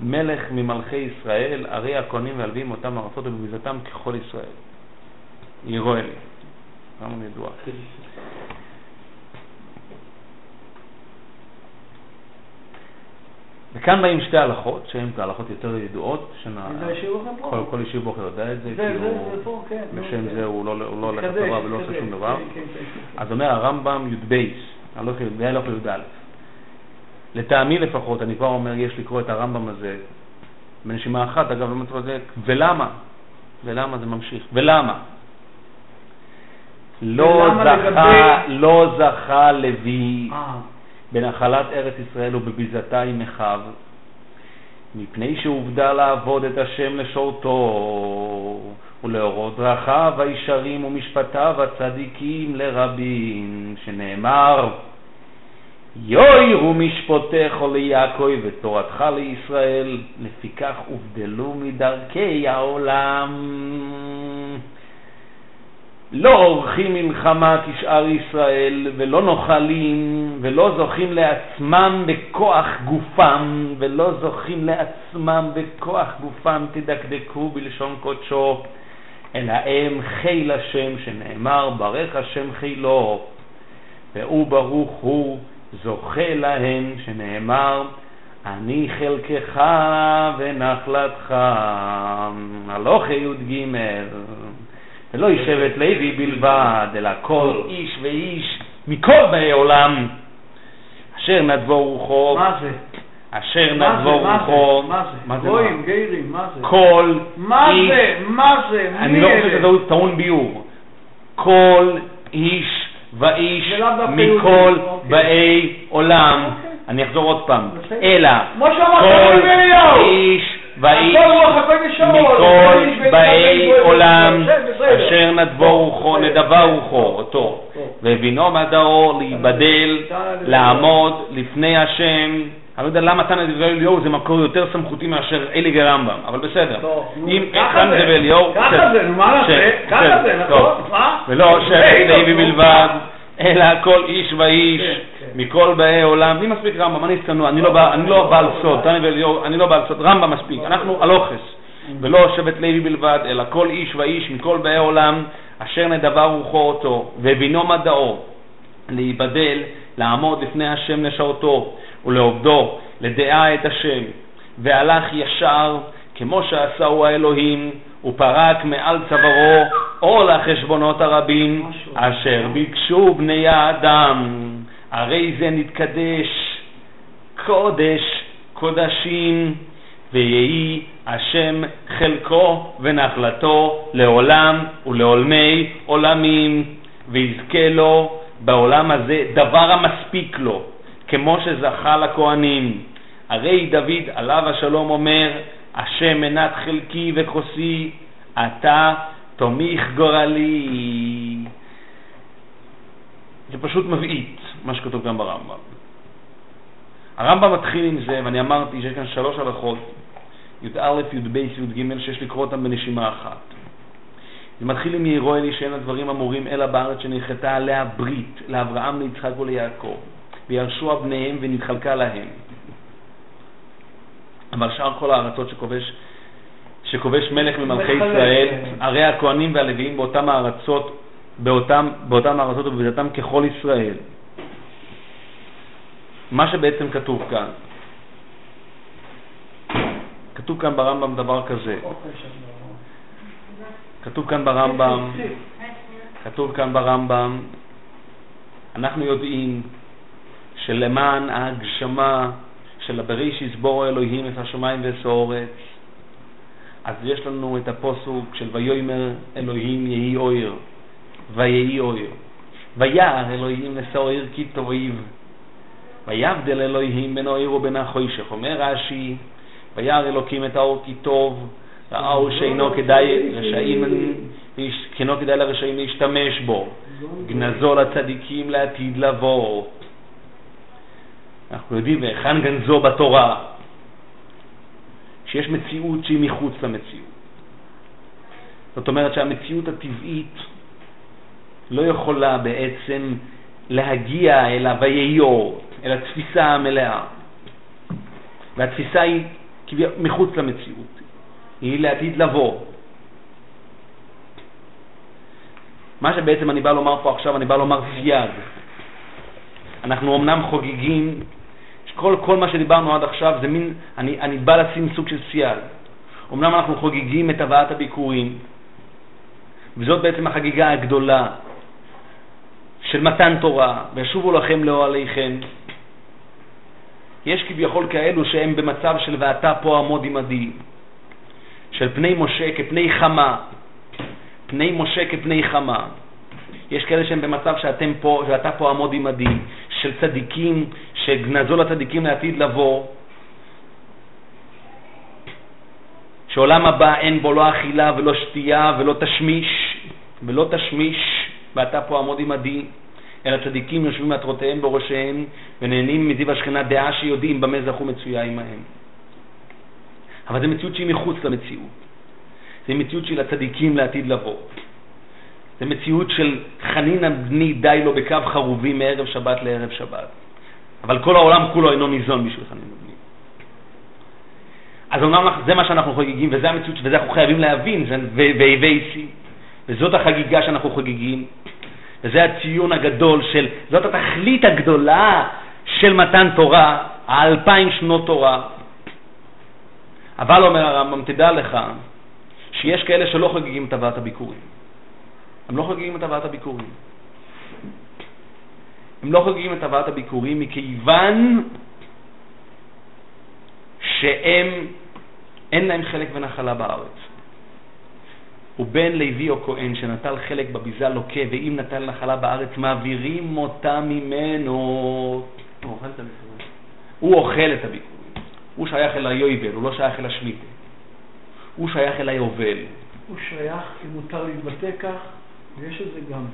מלך ממלכי ישראל, הרי הכהנים והלווים אותם ארצות ובביזתם ככל ישראל. ירואל, רמב"ם ידוע. וכאן באים שתי הלכות, שהן הלכות יותר ידועות, שנה... פה. כל, אישי בוחר יודע את זה, פה, כן. בשם כן. זה הוא לא, לא הולך לצבא ולא עושה שום דבר. כן. אז אומר הרמב"ם י"ב, הלוך י"ב, הלוך י"א. לטעמי לפחות, אני כבר אומר, יש לקרוא את הרמב"ם הזה בנשימה אחת, אגב, לא זה, ולמה? ולמה זה ממשיך? ולמה? לא זכה, לא זכה לוי אה, בנחלת ארץ ישראל ובביזתה עם אחיו, מפני שהובדל לעבוד את השם לשורתו, ולאורות דרכיו הישרים ומשפטיו הצדיקים לרבים, שנאמר, יוירו משפוטך ליעקב ותורתך לישראל, לפיכך הובדלו מדרכי העולם. לא עורכים מלחמה כשאר ישראל, ולא נוחלים, ולא זוכים לעצמם בכוח גופם, ולא זוכים לעצמם בכוח גופם, תדקדקו בלשון קודשו, אלא הם חיל השם, שנאמר, ברך השם חילו, והוא ברוך הוא זוכה להם, שנאמר, אני חלקך ונחלתך. הלוך י"ג ולא ישבת לוי בלבד, אלא כל איש ואיש מכל באי עולם, אשר נדבו רוחו, מה זה? אשר מה נדבו? מה רוחו, זה? מה מה זה? גויים, מה? גיירים, מה זה? כל מה איש, זה? מה זה? אני לא חושב? שזה טעון ביור, כל איש ואיש מכל יהודים, אוקיי. באי עולם, אוקיי. אני אחזור עוד פעם. אלא כל. איש מכל באי עולם. אשר נדבו רוחו. נדבה רוחו, אותו. והבינו מדעו להיבדל, לעמוד לפני השם. אני לא יודע למה תנא דברי אליהו זה מקור יותר סמכותי מאשר אלי ורמב"ם, אבל בסדר. נו, אם תנא זה. דברי אליהו, ככה. זה, מה נעשה? בסדר, ככה זה. נכון? מה? ולא שבט איתו, לוי. בלבד, אלא כל איש ואיש, כן, כן. מכל באי עולם. לי מספיק רמב"ם, אני צנוע, אני לא לא בעל סוד, אני לא בעל סוד, רמב"ם מספיק, אנחנו הלוכס. ולא שבט לוי בלבד, אלא כל איש ואיש מכל באי עולם, אשר נדבה רוחו אותו, ובינו מדעו, להיבדל, לעמוד לפני השם לשרתו, ולעובדו, לדעה את השם, והלך ישר, כמו שעשהו האלוהים, ופרק מעל צווארו עול החשבונות הרבים. אשר ביקשו בני האדם, הרי זה נתקדש, קודש קודשים, ויהי השם חלקו ונחלתו לעולם ולעולמי עולמים, ויזכה לו בעולם הזה דבר המספיק לו, כמו שזכה לכהנים, הרי דוד עליו השלום אומר, השם מנת חלקי וכוסי, אתה תומיך גורלי. זה פשוט מבעית, מה שכתוב גם ברמב"ם. הרמב"ם מתחיל עם זה, ואני אמרתי שיש כאן שלוש הלכות, י"א, י"ב, י"ג, שיש לקרוא אותם בנשימה אחת. זה מתחיל עם יראו אלי שאין הדברים אמורים אלא בארץ שננחתה עליה ברית, לאברהם, ליצחק וליעקב, וירשו בניהם ונתחלקה להם. אבל שאר כל הארצות שכובש, שכובש מלך ממלכי ישראל, הרי הכהנים והלוויים באותם הארצות, באותם, באותם הארצות ובביתתם ככל ישראל. מה שבעצם כתוב כאן, כתוב כאן ברמב"ם דבר כזה, כתוב כאן ברמב"ם, כתוב כאן ברמב"ם, אנחנו יודעים שלמען ההגשמה של הבריש יסבור אלוהים את השמיים ואת האורץ, אז יש לנו את הפוסוק של ויאמר אלוהים יהי אויר, ויהי אויר. וירא אלוהים לסעיר כי תאיב, ויבדל אלוהים בין האויר ובין החוישך. אומר רש"י, וירא אלוקים את האור כי טוב, ראו שאינו כדאי רשעים, כינו כדאי לרשעים להשתמש בו, גנזו לצדיקים לעתיד לבוא. אנחנו יודעים היכן גנזו בתורה, שיש מציאות שהיא מחוץ למציאות. זאת אומרת שהמציאות הטבעית לא יכולה בעצם להגיע אל הוויהיות, אל התפיסה המלאה. והתפיסה היא מחוץ למציאות, היא לעתיד לבוא. מה שבעצם אני בא לומר פה עכשיו, אני בא לומר סייג. אנחנו אמנם חוגגים כל, כל מה שדיברנו עד עכשיו זה מין, אני, אני בא לשים סוג של סייג. אמנם אנחנו חוגגים את הבאת הביכורים, וזאת בעצם החגיגה הגדולה של מתן תורה, ושובו לכם לאוהליכם. יש כביכול כאלו שהם במצב של ואתה פה עמוד עמדי, של פני משה כפני חמה, פני משה כפני חמה. יש כאלה שהם במצב שאתם פה, שאתה פה עמוד עמדי, של צדיקים שגנזו לצדיקים לעתיד לבוא, שעולם הבא אין בו לא אכילה ולא שתייה ולא תשמיש, ולא תשמיש, ואתה פה עמוד עמדי, אלא צדיקים יושבים מעטרותיהם בראשיהם ונהנים מזיו השכינה דעה שיודעים במה זכו מצויה עמהם. אבל זו מציאות שהיא מחוץ למציאות. זו מציאות של הצדיקים לעתיד לבוא. זו מציאות של חנינא בני די לו בקו חרובי מערב שבת לערב שבת. אבל כל העולם כולו אינו ניזון בשביל חנינא בני. אז אומנם זה מה שאנחנו חוגגים, וזה המציאות, וזה אנחנו חייבים להבין, זה ואיבי וזאת החגיגה שאנחנו חוגגים, וזה הציון הגדול של, זאת התכלית הגדולה של מתן תורה, האלפיים שנות תורה. אבל אומר הרמב"ם, תדע לך שיש כאלה שלא חוגגים את הבאת הביקורים. הם לא חוגגים את הבאת הביקורים. הם לא חוגגים את הבאת הביקורים מכיוון שהם, אין להם חלק ונחלה בארץ. ובן לוי או כהן שנטל חלק בביזה לוקה, ואם נטל נחלה בארץ, מעבירים אותה ממנו. הוא אוכל את הביקורים. הוא שייך אל היובל, הוא לא שייך אל השמיטה. הוא שייך אל היובל. הוא שייך, אם מותר להתבטא כך, ויש את זה גם,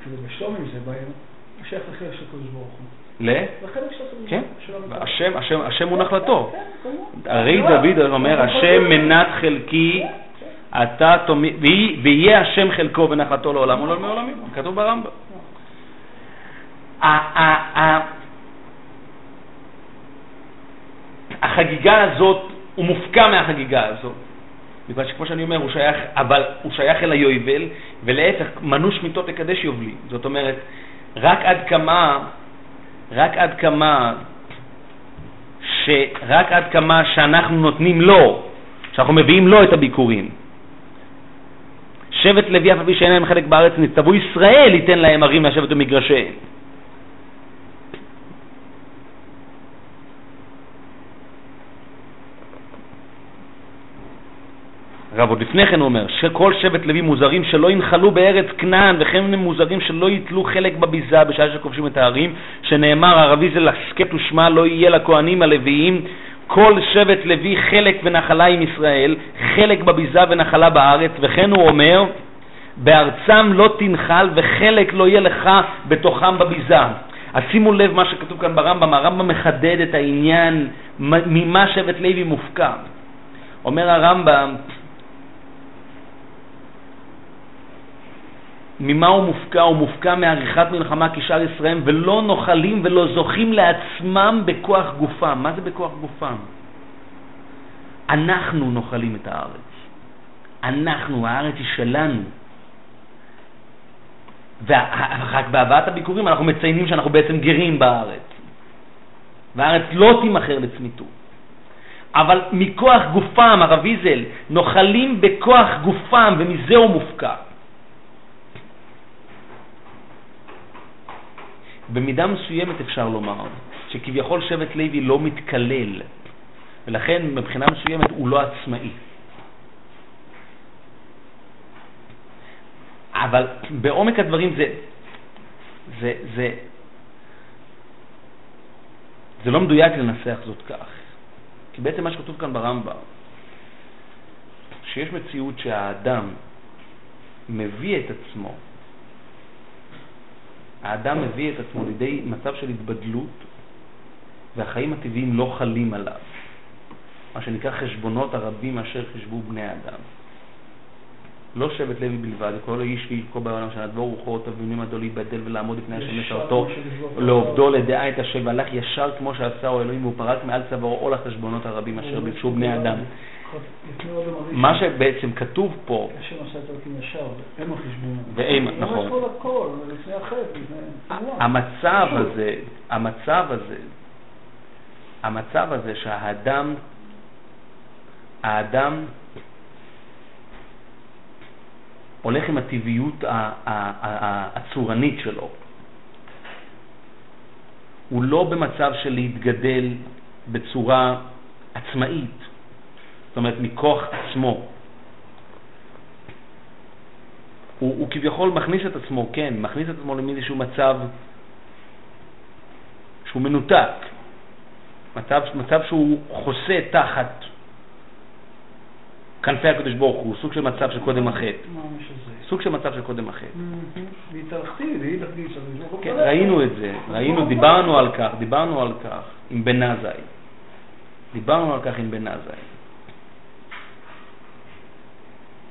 אפילו בשלום עם זה בעיה, הוא שייך לחלק של הקדוש ברוך הוא. ל? לחלק של הקדוש כן, הוא. השם, השם, השם מונח לטוב. כן, כן, הרי כמובן. דוד אומר, השם מנת חלקי, אתה תומי, ויהי- ויהיה השם חלקו ונחלתו לעולם ולעולמי עולמים, כתוב ברמב"ם. ה- החגיגה הזאת, הוא מופקע מהחגיגה הזאת. בגלל שכמו שאני אומר, הוא שייך, אבל הוא שייך אל היובל, ולהפך, מנוש מיתות לקדש יובלי. זאת אומרת, רק עד כמה, רק עד כמה, שרק עד כמה שאנחנו נותנים לו, שאנחנו מביאים לו את הביקורים. שבט לוי אף פי שאין להם חלק בארץ, נצטוו ישראל ייתן להם ערים לשבת במגרשיהם. רב, עוד לפני כן אומר, שכל שבט לוי מוזרים שלא ינחלו בארץ כנען, וכן הם מוזרים שלא ייטלו חלק בביזה בשעה שכובשים את הערים, שנאמר, ערבי זה להסכת ושמע לא יהיה לכהנים הלוויים, כל שבט לוי חלק ונחלה עם ישראל, חלק בביזה ונחלה בארץ, וכן הוא אומר, בארצם לא תנחל וחלק לא יהיה לך בתוכם בביזה. אז שימו לב מה שכתוב כאן ברמב"ם, הרמב"ם מחדד את העניין ממה שבט לוי מופקע. אומר הרמב"ם, ממה הוא מופקע? הוא מופקע מעריכת מלחמה כשאר ישראל ולא נוחלים ולא זוכים לעצמם בכוח גופם. מה זה בכוח גופם? אנחנו נוחלים את הארץ. אנחנו, הארץ היא שלנו. ורק בהבאת הביקורים אנחנו מציינים שאנחנו בעצם גרים בארץ. והארץ לא תימכר לצמיתות. אבל מכוח גופם, הרב ויזל, נוחלים בכוח גופם, ומזה הוא מופקע. במידה מסוימת אפשר לומר שכביכול שבט לוי לא מתקלל, ולכן מבחינה מסוימת הוא לא עצמאי. אבל בעומק הדברים זה, זה, זה, זה לא מדויק לנסח זאת כך. כי בעצם מה שכתוב כאן ברמב"ם, שיש מציאות שהאדם מביא את עצמו, האדם מביא את עצמו לידי מצב של התבדלות, והחיים הטבעיים לא חלים עליו. מה שנקרא חשבונות הרבים אשר חשבו בני אדם. לא שבט לוי בלבד, כל איש כל בעולם שנדבור רוחו תבינים עדו להיבדל ולעמוד לפני השם לשרתו, לעובדו לדעה את השם, והלך ישר כמו שעשה הוא אלוהים, והוא פרק מעל צווארו עול החשבונות הרבים אשר ביקשו בני אדם. מה שבעצם כתוב פה, והם, נכון, המצב הזה, המצב הזה, המצב הזה שהאדם, האדם הולך עם הטבעיות הצורנית שלו. הוא לא במצב של להתגדל בצורה עצמאית, זאת אומרת מכוח עצמו. הוא, הוא כביכול מכניס את עצמו, כן, מכניס את עצמו לאיזשהו מצב שהוא מנותק, מצב, מצב שהוא חוסה תחת כנפי הקדוש ברוך הוא, סוג של מצב של קודם החטא. סוג של מצב של קודם החטא. כן, ראינו את זה, ראינו, דיברנו על כך, דיברנו על כך עם בן. דיברנו על כך עם בן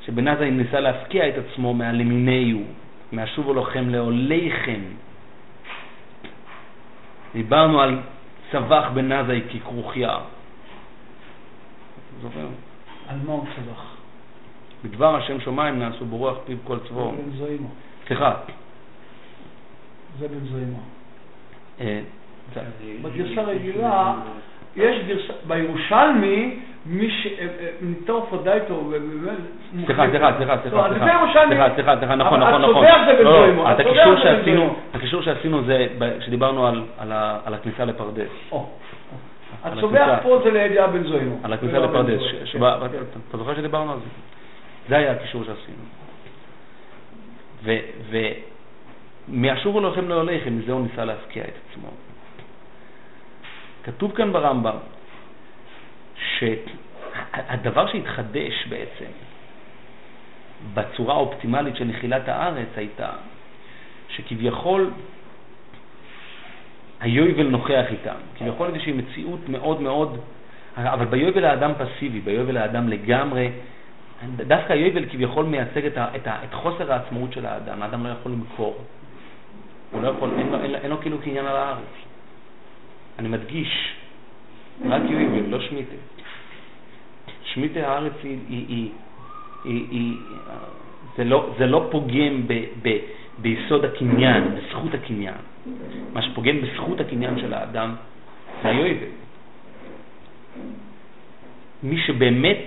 עזאי ניסה להפקיע את עצמו מהלמיניהו, מהשובו לוחם לעוליכם. דיברנו על צבח בן עזאי ככרוכיה. זוכר? על מה הוא צבח? בדבר השם שמיים נעשו ברוח פיו כל צבאו. בן זוימו. סליחה. זה בן זוימו. אה, בגרסה רגילה, יש גרסה, בירושלמי, מי ש... ניטור פודייטו, סליחה, סליחה, סליחה, סליחה, סליחה, סליחה, סליחה, נכון, נכון, נכון. הצובח זה בן לא, זוימו. הקישור שעשינו, זה כשדיברנו על הכניסה לפרדס. הצומח פה זה לידיעה בן זוינו. על הכניסה לפרדס. אתה זוכר שדיברנו על זה? זה היה הקישור שעשינו. ומהשובו לכם לא הולכם, מזה הוא ניסה להפקיע את עצמו. כתוב כאן ברמב"ם שהדבר שהתחדש בעצם בצורה האופטימלית של נחילת הארץ הייתה שכביכול היובל נוכח איתם. כביכול איזושהי מציאות מאוד מאוד, אבל ביובל האדם פסיבי, ביובל האדם לגמרי, דווקא היובל כביכול מייצג את, ה, את, ה, את חוסר העצמאות של האדם, האדם לא יכול למכור, הוא לא יכול, אין אין לו, אין לו כאילו קניין על הארץ. אני מדגיש, רק יובל, לא שמיטה. שמיטה הארץ היא, היא, היא, היא, היא זה, לא, זה לא פוגם ב, ב, ביסוד הקניין, בזכות הקניין. מה שפוגם בזכות הקניין של האדם זה היובל. מי שבאמת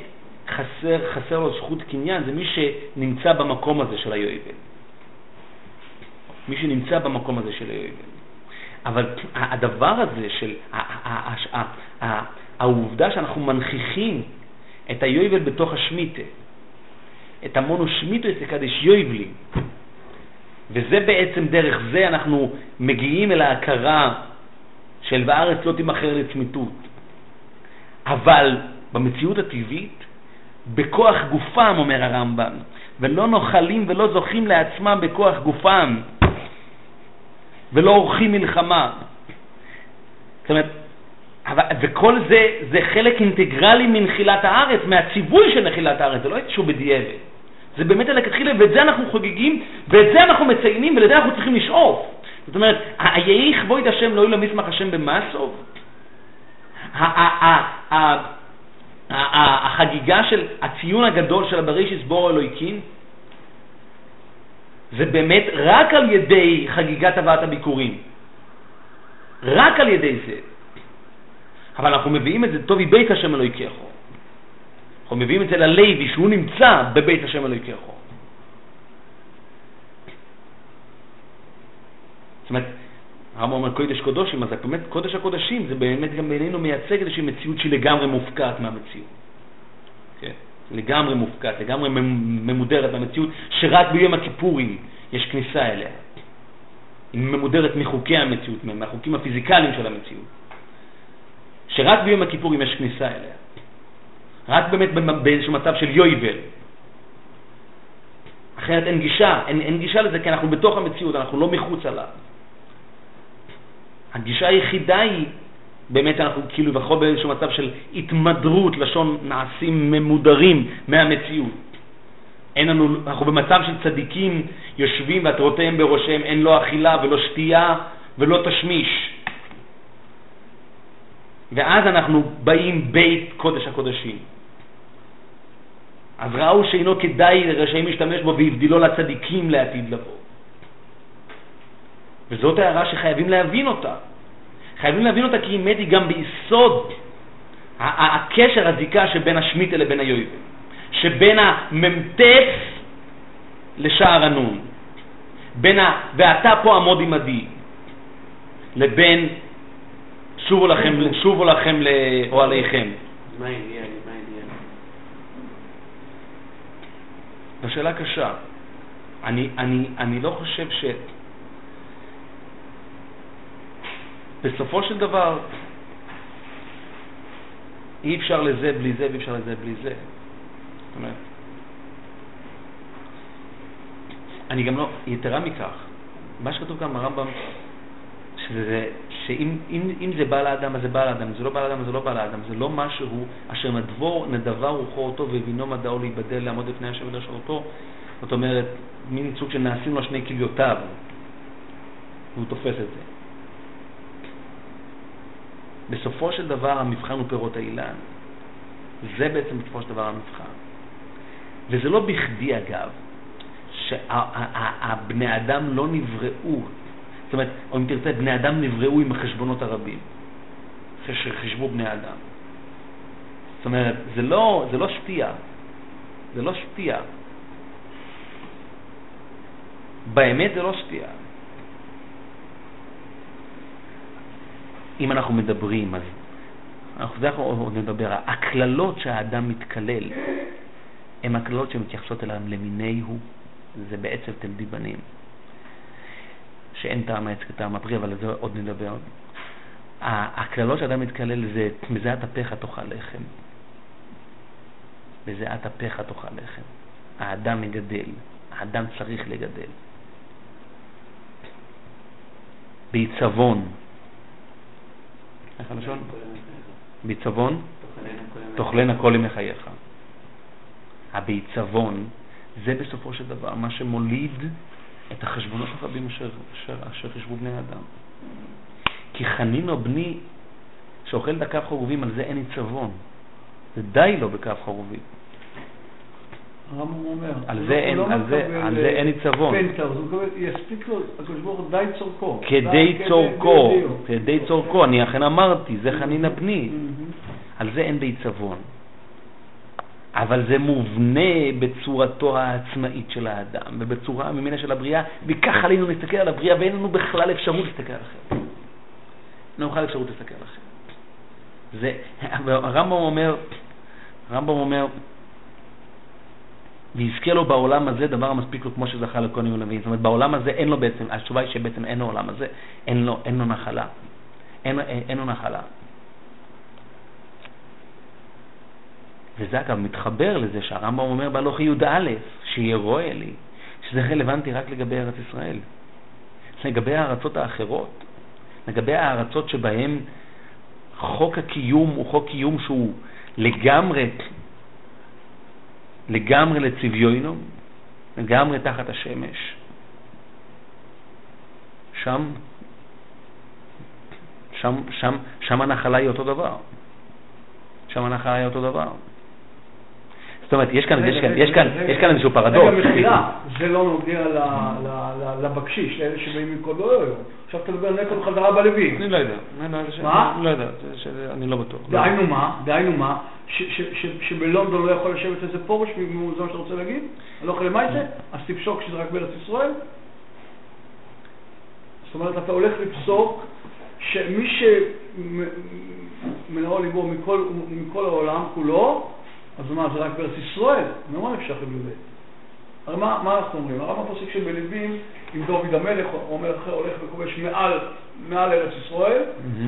חסר, חסר לו זכות קניין זה מי שנמצא במקום הזה של היובל. מי שנמצא במקום הזה של היובל. אבל הדבר הזה של העובדה שאנחנו מנכיחים את היובל בתוך השמיטה, את המונו שמיטו אצקדש יויבלי. וזה בעצם, דרך זה אנחנו מגיעים אל ההכרה של בארץ לא תימכר לצמיתות. אבל במציאות הטבעית, בכוח גופם, אומר הרמב"ם, ולא נוחלים ולא זוכים לעצמם בכוח גופם, ולא עורכים מלחמה. זאת אומרת, וכל זה, זה חלק אינטגרלי מנחילת הארץ, מהציווי של נחילת הארץ, זה לא איזשהו בדיעבד. זה באמת הלכתחילה, ואת זה אנחנו חוגגים, ואת זה אנחנו מציינים, ולזה אנחנו צריכים לשאוף. זאת אומרת, היהי כבוד השם לא יהיו למסמך השם במסוב? החגיגה של הציון הגדול של הברישיס בור אלוהיקין, זה באמת רק על ידי חגיגת הבאת הביקורים. רק על ידי זה. אבל אנחנו מביאים את זה, טוב בית השם אלוהיכךו. אנחנו מביאים את זה ללוי, שהוא נמצא בבית השם אלוהיכךו. זאת אומרת, הרמב"ם אומר קודש קודשים, אז באמת קודש הקודשים זה באמת גם בינינו מייצג איזושהי מציאות שהיא לגמרי מופקעת מהמציאות. לגמרי מופקעת, לגמרי ממודרת מהמציאות, שרק ביום הכיפורים יש כניסה אליה. היא ממודרת מחוקי המציאות, מהחוקים הפיזיקליים של המציאות. שרק ביום הכיפורים יש כניסה אליה. רק באמת באיזשהו מצב של יויבל. אחרת אין גישה, אין, אין גישה לזה כי אנחנו בתוך המציאות, אנחנו לא מחוץ עליו. הגישה היחידה היא, באמת אנחנו כאילו בכל באיזשהו מצב של התמדרות, לשון נעשים ממודרים מהמציאות. אין לנו, אנחנו במצב של צדיקים יושבים ועטרותיהם בראשיהם, אין לא אכילה ולא שתייה ולא תשמיש. ואז אנחנו באים בית קודש הקודשים. אז ראו שאינו כדאי לרשעים להשתמש בו והבדילו לצדיקים לעתיד לבוא. וזאת הערה שחייבים להבין אותה. חייבים להבין אותה כי היא היא גם ביסוד הקשר, הזיקה שבין השמיטה לבין היובל, שבין המ"ט לשער הנון, בין ה... ואתה פה עמוד עמדי, לבין שובו לכם, שובו לכם לאוהליכם. מה העניין? מה העניין? זו שאלה קשה. אני, אני, אני לא חושב ש... בסופו של דבר, אי אפשר לזה בלי זה ואי אפשר לזה בלי זה. זאת אומרת, אני גם לא, יתרה מכך, מה שכתוב כאן ברמב"ם, שזה, שאם אם, אם זה בא לאדם, אז זה בא לאדם, זה לא בא לאדם, זה לא בא לאדם, זה לא משהו אשר נדבור, נדבה רוחו אותו והבינו מדעו להיבדל, לעמוד לפני השם ולשרתו, זאת אומרת, מין סוג שנעשים לו שני כליותיו, והוא תופס את זה. בסופו של דבר המבחן הוא פירות האילן. זה בעצם בסופו של דבר המבחן. וזה לא בכדי אגב, שהבני אדם לא נבראו, זאת אומרת, או אם תרצה, בני אדם נבראו עם החשבונות הרבים, שחישבו בני אדם. זאת אומרת, זה לא, זה לא שתייה, זה לא שתייה. באמת זה לא שתייה. אם אנחנו מדברים, אז אנחנו זה אנחנו עוד נדבר, הקללות שהאדם מתקלל, הן הקללות שמתייחסות אליו למיני הוא, זה בעצם תלדי בנים, שאין טעם העץ כטעם הפרי, אבל על זה עוד נדבר. הקללות שאדם מתקלל זה, מזיעת אפיך תאכל לחם. בזיעת אפיך תאכל לחם. האדם מגדל, האדם צריך לגדל. בעיצבון, איך הלשון? בעיצבון? תאכלנה כל ימי חייך. הבעיצבון זה בסופו של דבר מה שמוליד את החשבונות הרבים אשר, אשר, חשבו בני אדם. כי חנינו בני שאוכל דקה חרובים, על זה אין עיצבון. זה די לו בכף חרובים. הרמב"ם אומר, על זה אין, לא על זה, על זה אין עיצבון. מקבל, יספיק לו, הקדוש ברוך הוא די צורכו. כדי צורכו, כדי צורכו, אני אכן אמרתי, זה חנינא בני. על זה אין בעיצבון. אבל זה מובנה בצורתו העצמאית של האדם ובצורה ממנה של הבריאה, וככה עלינו להסתכל על הבריאה ואין לנו בכלל אפשרות להסתכל על אחרת. אין לנו בכלל אפשרות להסתכל על אחרת. הרמב"ם אומר, הרמב"ם אומר, ויזכה לו בעולם הזה דבר המספיק לו כמו שזכה לכהנים ולוויים. זאת אומרת, בעולם הזה אין לו בעצם, התשובה היא שבעצם אין לו עולם הזה, אין לו, אין לו נחלה. אין, אין, אין לו נחלה. וזה אגב מתחבר לזה שהרמב"ם אומר בהלוך י"א, שיהיה רואה לי, שזה רלוונטי רק לגבי ארץ ישראל. לגבי הארצות האחרות, לגבי הארצות שבהן חוק הקיום הוא חוק קיום שהוא לגמרי, לגמרי לצביונו, לגמרי תחת השמש. שם, שם, שם, שם הנחלה היא אותו דבר. שם הנחלה היא אותו דבר. זאת אומרת, יש כאן, יש כאן, יש כאן, יש כאן איזשהו פרדוקס. רגע, מחילה, זה לא נוגע ל- ל- ל- לבקשיש, לאלה שבאים מכל לא יום. עכשיו אתה מדבר נטו בחזרה בלווים. אני לא יודע. אני לא יודע ש- מה? לא יודע, זה- שזה- אני לא בטוח. דהיינו מה? דהיינו מה? ש- ש- ש- שבלונדון לא יכול לשבת איזה פורש, זה מה שאתה רוצה להגיד? לא יכול למה זה? אז תפסוק שזה רק בארץ ישראל? זאת אומרת, אתה הולך לפסוק שמי שמנהל ליבו מכל, מכל העולם כולו, אז מה, זה רק בארץ ישראל? ממה נפשך בזה? הרי מה, מה אנחנו אומרים? הרמב"ם פוסק שבלווים, אם דוד המלך או אומר אחר הולך וכובש מעל, מעל ארץ ישראל,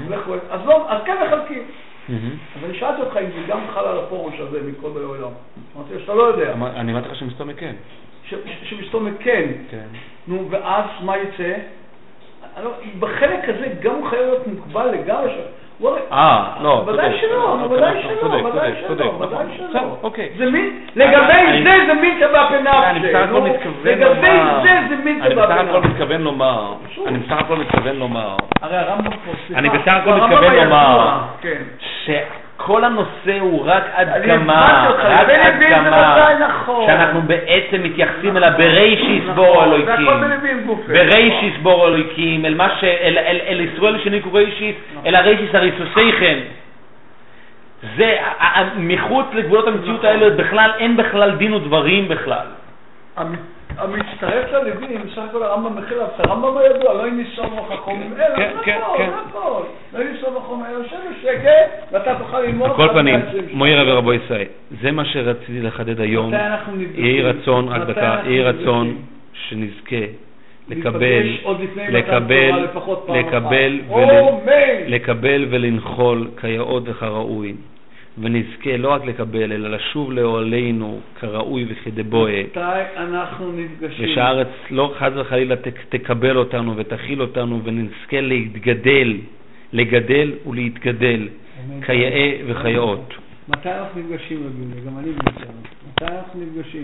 וכובש, אז לא, אז כן מחלקים. מהמם. אז אני שאלתי אותך אם זה גם חל על הפורש הזה מכל באי עולם. אמרתי לו שאתה לא יודע. אני אמרתי לך שמסתומק כן. ש- ש- שמסתומק כן. נו, ואז מה יצא? לא- בחלק הזה גם חייב להיות מוגבל לגמרי. אה, לא, ודאי צודק. שלא, לא, ודאי צודק, שלא, ודאי שלא, ודאי נכון. שלא. אוקיי. זה מין, לגבי זה זה מין כבא פנפסה. אני בסך הכל מתכוון לגבי לומר, זה זה מין אני בסך הכל. מתכוון לומר. אני בסך הכל מתכוון לומר, הרי הרמב"ם פה, סליחה. אני בסך הכל הרמב"ם מתכוון לומר, שכל הנושא הוא רק אותך, רק ודאי נכון. שאנחנו בעצם מתייחסים אל הברישיס נכון, בורו זה אלוהיקים. ברישיס בורו אלוהיקים, אל מה ש... אל, אל, אל ישראל שניקו רישיס, אל הרישיס הריסוסיכם. זה, מחוץ לגבולות המציאות נכון. האלה בכלל, אין בכלל דין ודברים בכלל. המ- המצטרף ללווים, בסך הכל הרמב"ם מכיל עליו, הרמב"ם הידוע, לא אם ניסוב חכום, אלא כן, כן, כן. לא אם ניסוב חכום, אלא יושב בשקט, ואתה תוכל ללמוד. על כל פנים, 120 מוירה ורבו ישראל, זה מה שרציתי לחדד היום. יהי רצון, רק דקה, יהי רצון? שנזכה לקבל, לקבל, לקבל. לקבל ולנחול כיאות וכראוי, ונזכה לא רק לקבל, אלא לשוב לאוהלינו כראוי וכדבואה, מתי אנחנו נפגשים? ושהארץ לא חס וחלילה תק- תקבל אותנו ותכיל אותנו, ונזכה להתגדל, לגדל ולהתגדל. כיאה וכיאות. מתי אנחנו נפגשים? גם אני נמצא. מתי אנחנו נפגשים?